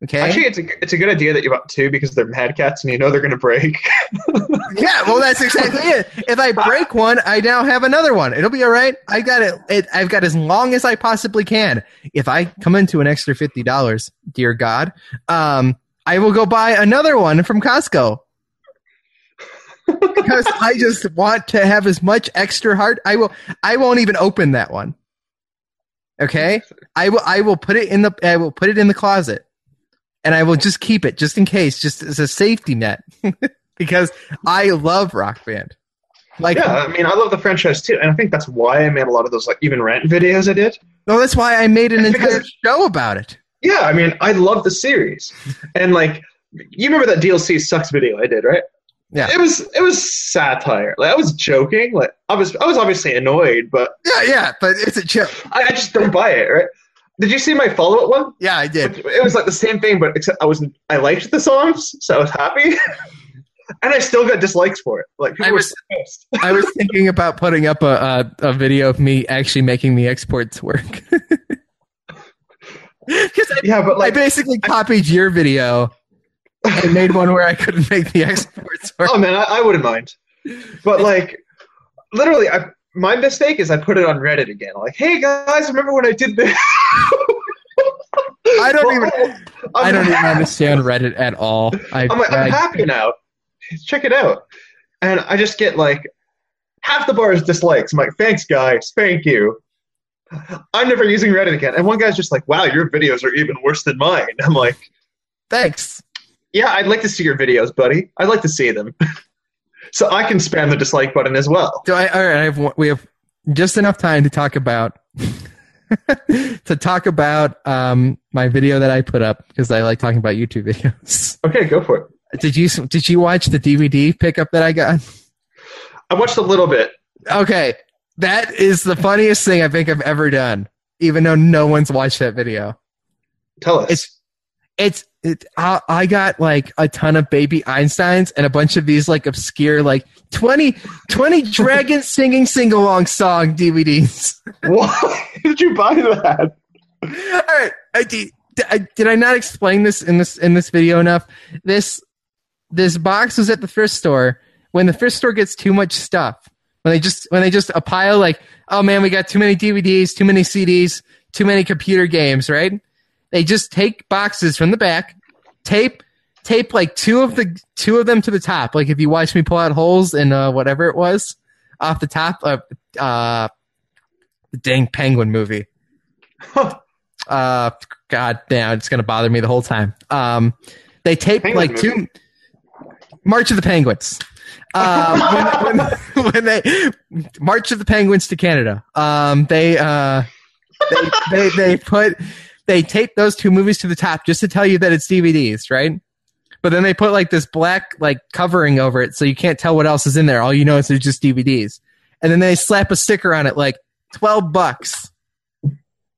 Okay. Actually, it's a it's a good idea that you bought two because they're Mad Catz and you know they're gonna break. [laughs] Yeah, well, that's exactly it. If I break one, I now have another one. It'll be all right. I got it. it I've got as long as I possibly can. If I come into an extra fifty dollars, dear God, um, I will go buy another one from Costco because I just want to have as much extra hard. I will. I won't even open that one. Okay, I will. I will put it in the. I will put it in the closet, and I will just keep it just in case, just as a safety net. [laughs] because I love Rock Band. Like, yeah, I mean, I love the franchise too, and I think that's why I made a lot of those like even rant videos I did. no, that's why I made an entire show about it. Yeah, I mean, I love the series, and like, you remember that DLC sucks video I did, right? Yeah. It was it was satire. Like I was joking. Like I was I was obviously annoyed, but Yeah, yeah, but it's a joke. I, I just don't buy it, right? Did you see my follow up one? Yeah, I did. It was like the same thing, but except I was I liked the songs, so I was happy. [laughs] and I still got dislikes for it. Like people I were was- pissed. [laughs] I was thinking about putting up a, a, a video of me actually making the exports work. [laughs] [laughs] Because I, Yeah, but I basically copied your video and made one where I couldn't make the exports work. oh man, I, I wouldn't mind. But like, literally, I, my mistake is I put it on Reddit again. Like, hey guys, remember when I did this? [laughs] I don't Well, even I'm I don't even understand Reddit at all. I, I'm like, I'm happy now. Check it out. And I just get like half the bar is dislikes. I'm like, thanks guys, thank you. I'm never using Reddit again. And one guy's just like, wow, your videos are even worse than mine. [laughs] I'm like, thanks. yeah, I'd like to see your videos, buddy. I'd like to see them. [laughs] so I can spam the dislike button as well. Do I, all right, I have, one- we have just enough time to talk about [laughs] to talk about um, my video that I put up because I like talking about YouTube videos. Okay, go for it. Did you did you watch the DVD pickup that I got? I watched a little bit. Okay, that is the funniest thing I think I've ever done. Even though no one's watched that video, Tell us. It's- it's it, I, I got like a ton of baby Einsteins and a bunch of these like obscure like 20, 20 [laughs] dragon singing sing along song DVDs. Why did you buy that? All right, I, did, I, did I not explain this in this in this video enough? This this box was at the thrift store. When the thrift store gets too much stuff, when they just when they just a pile like, oh man, we got too many DVDs, too many CDs, too many computer games, right? They just take boxes from the back, tape tape like two of the two of them to the top. Like if you watch me pull out holes in uh, whatever it was off the top of uh, the dang penguin movie [laughs] uh god damn it's gonna bother me the whole time um they tape Penguin like two march of the penguins uh when, when, [laughs] when they march of the penguins to canada um they uh they, they they put they taped those two movies to the top just to tell you that it's dvds right but then they put like this black like covering over it so you can't tell what else is in there all you know is it's just dvds and then they slap a sticker on it like 12 bucks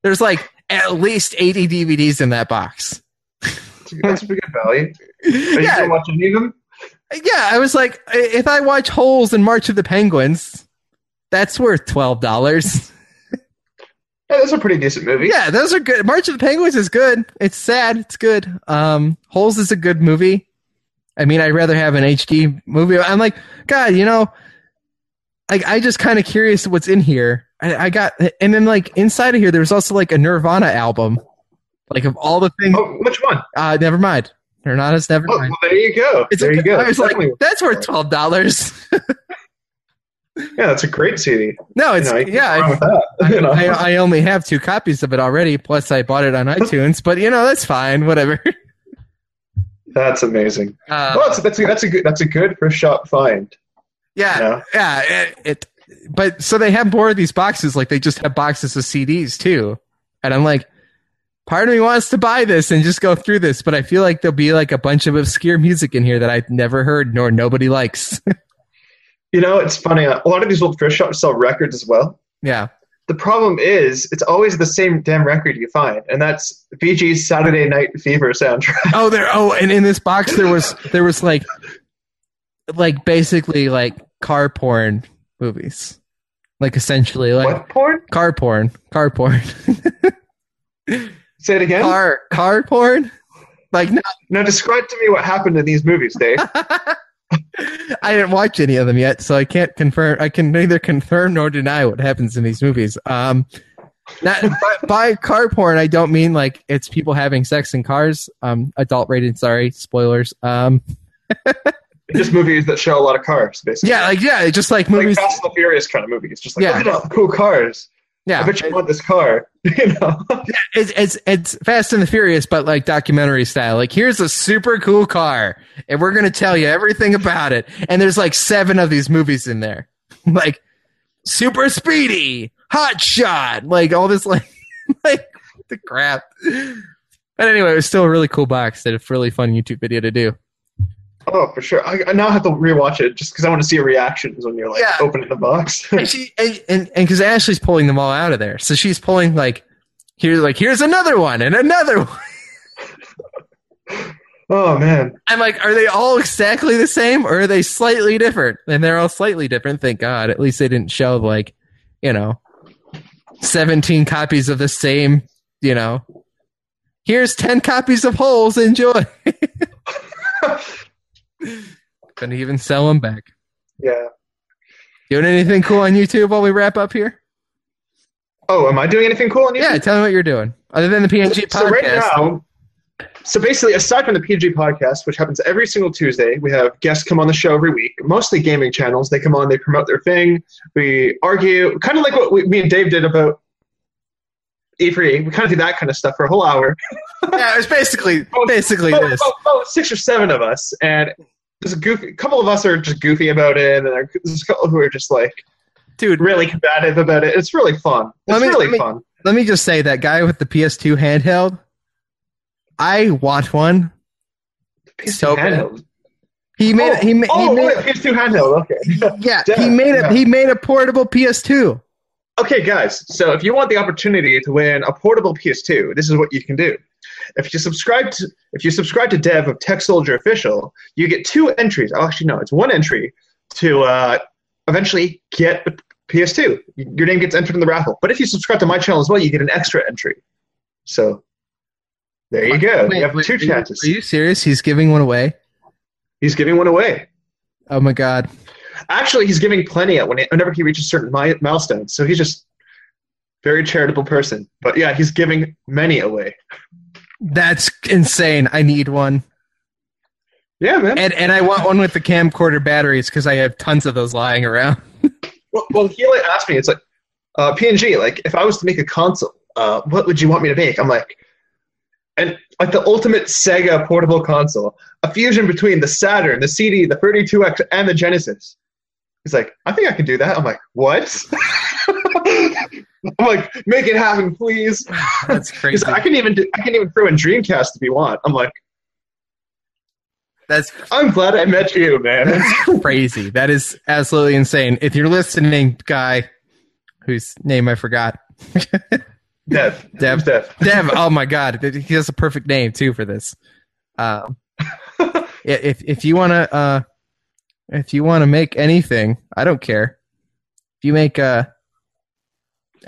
there's like at least 80 DVDs in that box. That's a pretty good value. Are you Yeah, gonna watch any of them? Yeah. I was like, if I watch Holes and March of the Penguins, that's worth twelve dollars. Yeah, that's a pretty decent movie. Yeah, those are good. March of the Penguins is good. It's sad. It's good. Um, Holes is a good movie. I mean, I'd rather have an HD movie. I'm like, God, you know, like I just kind of curious what's in here. I, I got, and then like inside of here, there's also like a Nirvana album, like of all the things. Oh, which one? Uh, never mind. Nirvana's never Oh, mind. well, there you go. It's there a- you go. I was like, that's worth twelve dollars. yeah, that's a great CD. no, it's [laughs] you know, yeah. wrong I, you know? I, I only have two copies of it already. Plus, I bought it on [laughs] iTunes. But you know, that's fine. Whatever. that's amazing. Uh, well, that's, that's a, that's a good that's a good first shop find. yeah, Yeah. yeah. It, it. But so they have more of these boxes. Like they just have boxes of CDs too. And I'm like, part of me wants to buy this and just go through this. But I feel like there'll be like a bunch of obscure music in here that I've never heard nor nobody likes. [laughs] You know, it's funny. A lot of these old thrift shops sell records as well. yeah. The problem is, it's always the same damn record you find, and that's Bee Gees' Saturday Night Fever soundtrack. Oh, there. Oh, and in this box there was there was like, like basically like car porn movies, like essentially like what porn? car porn, car porn, [laughs] Say it again. car car porn. Like no, Now describe to me what happened in these movies, Dave. [laughs] I didn't watch any of them yet, so I can't confirm. I can neither confirm nor deny what happens in these movies. Um, not by, by car porn, I don't mean like it's people having sex in cars. Um, adult rated. Sorry, spoilers. Um, [laughs] Just movies that show a lot of cars, basically. yeah, like yeah, just like like movies. Fast and the Furious kind of movies. Just like Yeah. look at all the cool cars. Yeah, I bet you want this car. [laughs] you know. it's it's it's Fast and the Furious, but like documentary style. Like here's a super cool car, and we're gonna tell you everything about it. And there's like seven of these movies in there, [laughs] like super speedy, hot shot, like all this [laughs] like like the crap. But anyway, it was still a really cool box. Did a really fun YouTube video to do. Oh, for sure. I, I now have to rewatch it just because I want to see reactions when you're like Yeah. opening the box. [laughs] And she and and because Ashley's pulling them all out of there, so she's pulling like Here's like here's another one and another one. [laughs] Oh man. I'm like, are they all exactly the same or are they slightly different? And they're all slightly different. Thank God. At least they didn't show like, you know, 17 copies of the same, you know. Here's 10 copies of holes. Enjoy. [laughs] Couldn't even sell them back. Yeah. Doing anything cool on YouTube while we wrap up here? Oh, am I doing anything cool on YouTube? Yeah, tell me what you're doing. Other than the PNG podcast. So right now, so basically, aside from the PNG podcast, which happens every single Tuesday, we have guests come on the show every week. Mostly gaming channels. They come on, they promote their thing. We argue, kind of like what we, me and Dave did about E3. We kind of do that kind of stuff for a whole hour. [laughs] yeah, it was basically [laughs] basically about, this. about- about six or seven of us, and there's a goofy. A couple of us are just goofy about it, and there's a couple who are just like Dude, really combative about it. It's really fun. It's Let me- really let me- fun. let me just say that guy with the PS2 handheld, I want one. So bad. Handheld. He made oh, he made oh, he made wait, PS2 handheld. Okay. [laughs] yeah, yeah, he made a yeah. he made a portable PS2. Okay, guys. So if you want the opportunity to win a portable PS2, this is what you can do. If you subscribe to if you subscribe to Dev of Tech Soldier Official, you get two entries. Oh, actually, no, it's one entry to uh, eventually get a PS2. Your name gets entered in the raffle. But if you subscribe to my channel as well, you get an extra entry. So there you go. Wait, you have wait, two chances. Are you serious? He's giving one away? He's giving one away. Oh my god. Actually, he's giving plenty out when whenever he reaches certain mi- milestones. So he's just very charitable person. But yeah, he's giving many away. That's insane. I need one. Yeah, man. And and I want one with the camcorder batteries because I have tons of those lying around. [laughs] Well, well, he like asked me. It's like uh, PNG. Like, if I was to make a console, uh, what would you want me to make? I'm like, and like the ultimate Sega portable console, a fusion between the Saturn, the CD, the 32X, and the Genesis. He's like, I think I can do that. I'm like, what? [laughs] I'm like, make it happen, please. That's crazy. I can even do, I can even throw in Dreamcast if you want. I'm like, That's I'm glad I met you, man. That's [laughs] crazy. That is absolutely insane. If you're listening, guy, whose name I forgot, [laughs] Dev. Dev. Dev. Dev. Oh my god, he has a perfect name too for this. Um, if if you wanna uh, if you wanna make anything, I don't care. If you make a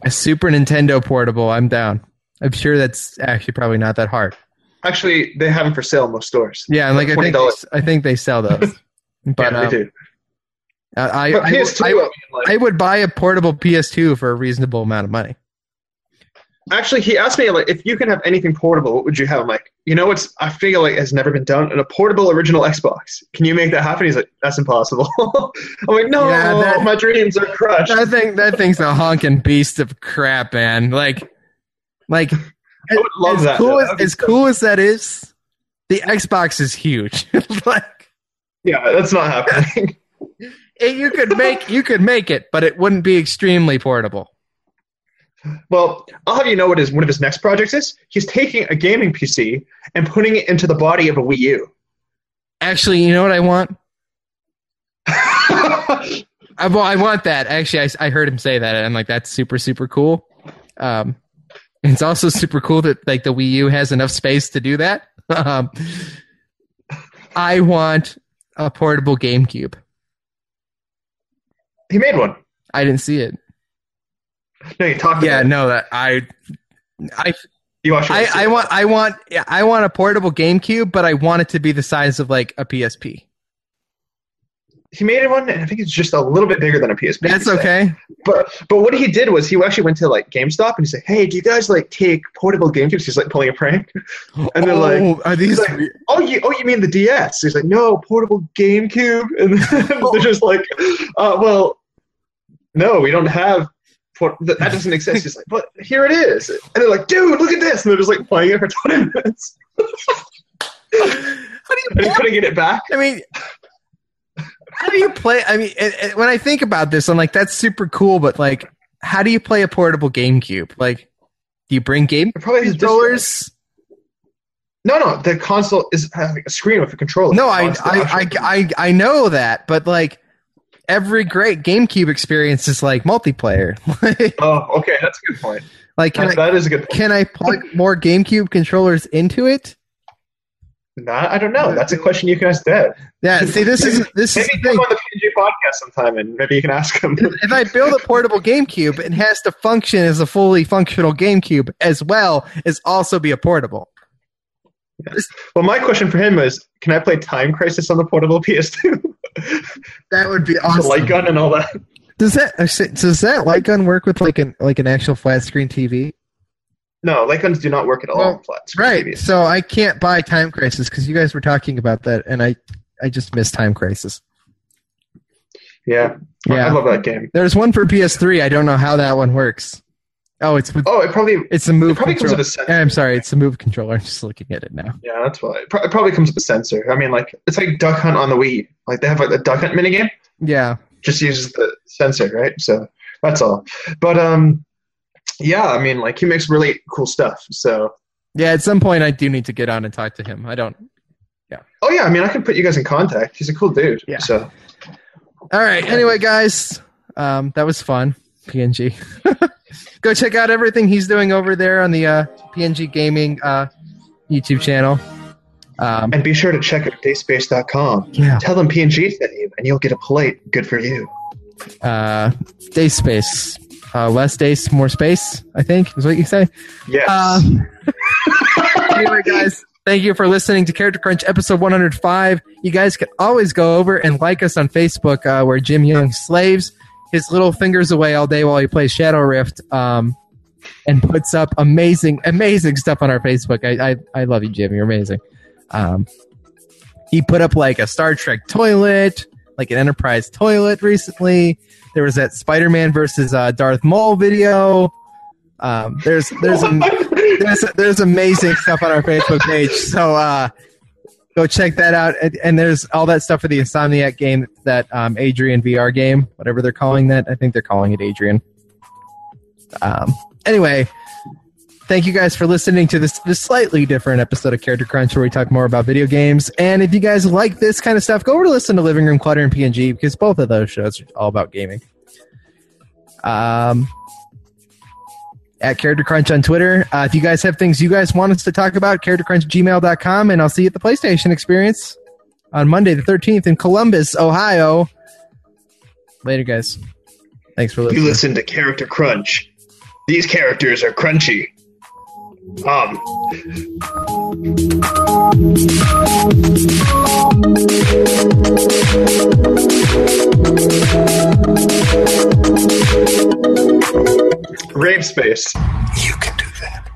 a Super Nintendo portable, I'm down. I'm sure that's actually probably not that hard. Actually, they have them for sale in most stores. Yeah, and like I think $20. they, I think they sell those. [laughs] But yeah, um, they do. I, But I, I, I I would buy a portable PS2 for a reasonable amount of money. Actually, he asked me like, if you can have anything portable, what would you have? I'm like, you know what's I feel like has never been done in a portable original Xbox. Can you make that happen? He's like, that's impossible. [laughs] I'm like, no, Yeah, that- my dreams are crushed. That thing, that thing's a honking beast of crap, man. Like, like I would love as that. cool as, as so- cool as that is, the Xbox is huge. [laughs] like, Yeah, that's not happening. [laughs] you could make you could make it, but it wouldn't be extremely portable. Well, I'll have you know what his one of his next projects is. He's taking a gaming PC and putting it into the body of a Wii U. Actually, you know what I want? [laughs] I, well, I want that. Actually, I, I heard him say that, and I'm like, that's super, super cool. Um, it's also super cool that like the Wii U has enough space to do that. [laughs] Um, I want a portable GameCube. he made one. I didn't see it. No, you talked Yeah, about it. no, that I, I, You watched I. I want, I want, yeah, I want a portable GameCube, but I want it to be the size of like a PSP. he made one, and I think it's just a little bit bigger than a PSP. That's okay. But but what he did was he actually went to like GameStop and he said, "Hey, do you guys like take portable GameCubes?" He's like pulling a prank, [laughs] and they're like, oh, are these? like, "Oh, you oh you mean the DS?" He's like, "No, portable GameCube," [laughs] and they're just like, uh, "Well, no, we don't have." Port- that, that doesn't exist. He's like, but here it is, and they're like, "Dude, look at this!" And they're just like playing it for twenty minutes, how do you [laughs] and get it back. I mean, how do you play? I mean, it, it- when I think about this, I'm like, that's super cool, but like, how do you play a portable GameCube? Like, do you bring game probably controllers? No, no, the console is uh, having a screen with a controller. No, I, I, I, I, I know that, but like, every great GameCube experience is like multiplayer. [laughs] Oh, okay, that's a good point. Like, can That- I that is a good. can I plug more GameCube controllers into it? Nah, I don't know. That's a question you can ask Dad. Yeah. See, this is [laughs] this is Maybe the come thing. on the PNG podcast sometime, and maybe you can ask him. If I build a portable GameCube, it has to function as a fully functional GameCube as well as also be a portable. well, my question for him is, can I play Time Crisis on the portable PS2? That would be the awesome. light gun and all that. Does that uh, does that light gun work with like an like an actual flat screen TV? No, light guns do not work at all Well, on flat screen Right. TVs. So I can't buy Time Crisis because you guys were talking about that, and I I just missed Time Crisis. Yeah. Yeah. I love that game. There's one for PS3. I don't know how that one works. Oh, it's with, Oh, it probably it's a move probably comes with a sensor. I'm sorry, it's a move controller. [laughs] I'm just looking at it now. Yeah, that's why. It probably comes with a sensor. I mean, like it's like Duck Hunt on the Wii. Like they have like the Duck Hunt minigame. Yeah. Just uses the sensor, right? So that's all. But um, yeah, I mean, like he makes really cool stuff. So Yeah, at some point I do need to get on and talk to him. I don't. Yeah. Oh yeah, I mean, I can put you guys in contact. He's a cool dude. Yeah. So All right. Anyway, guys, um, that was fun. PNG. [laughs] Go check out everything he's doing over there on the uh, PNG Gaming uh, YouTube channel. Um, and be sure to check out dayspace.com. yeah. Tell them PNG sent you, and you'll get a plate. Good for you. Uh, day space. Uh, less days, more space. I think is what you say. Yes. Um, [laughs] anyway, guys, thank you for listening to Character Crunch episode 105. You guys can always go over and like us on Facebook, uh, where Jim Young slaves his little fingers away all day while he plays Shadow Rift, um, and puts up amazing, amazing stuff on our Facebook. I, I, I love you, Jim. You're amazing. Um, he put up like a Star Trek toilet, like an Enterprise toilet recently. There was that Spider-Man versus uh, Darth Maul video. Um, there's there's [laughs] there's there's amazing stuff on our Facebook page. So uh, go check that out. And, and there's all that stuff for the Insomniac game, that um, Adrian VR game, whatever they're calling that. I think they're calling it Adrian. Um, anyway, thank you guys for listening to this this slightly different episode of Character Crunch, where we talk more about video games. And if you guys like this kind of stuff, go over to listen to Living Room Clutter and PNG because both of those shows are all about gaming. Um, at Character Crunch on Twitter. Uh, if you guys have things you guys want us to talk about, charactercrunchgmail.com, and I'll see you at the PlayStation Experience on Monday the 13th in Columbus, Ohio. Later, guys. Thanks for listening. you listen to Character Crunch. These characters are crunchy. Um. Rave space. You can do that.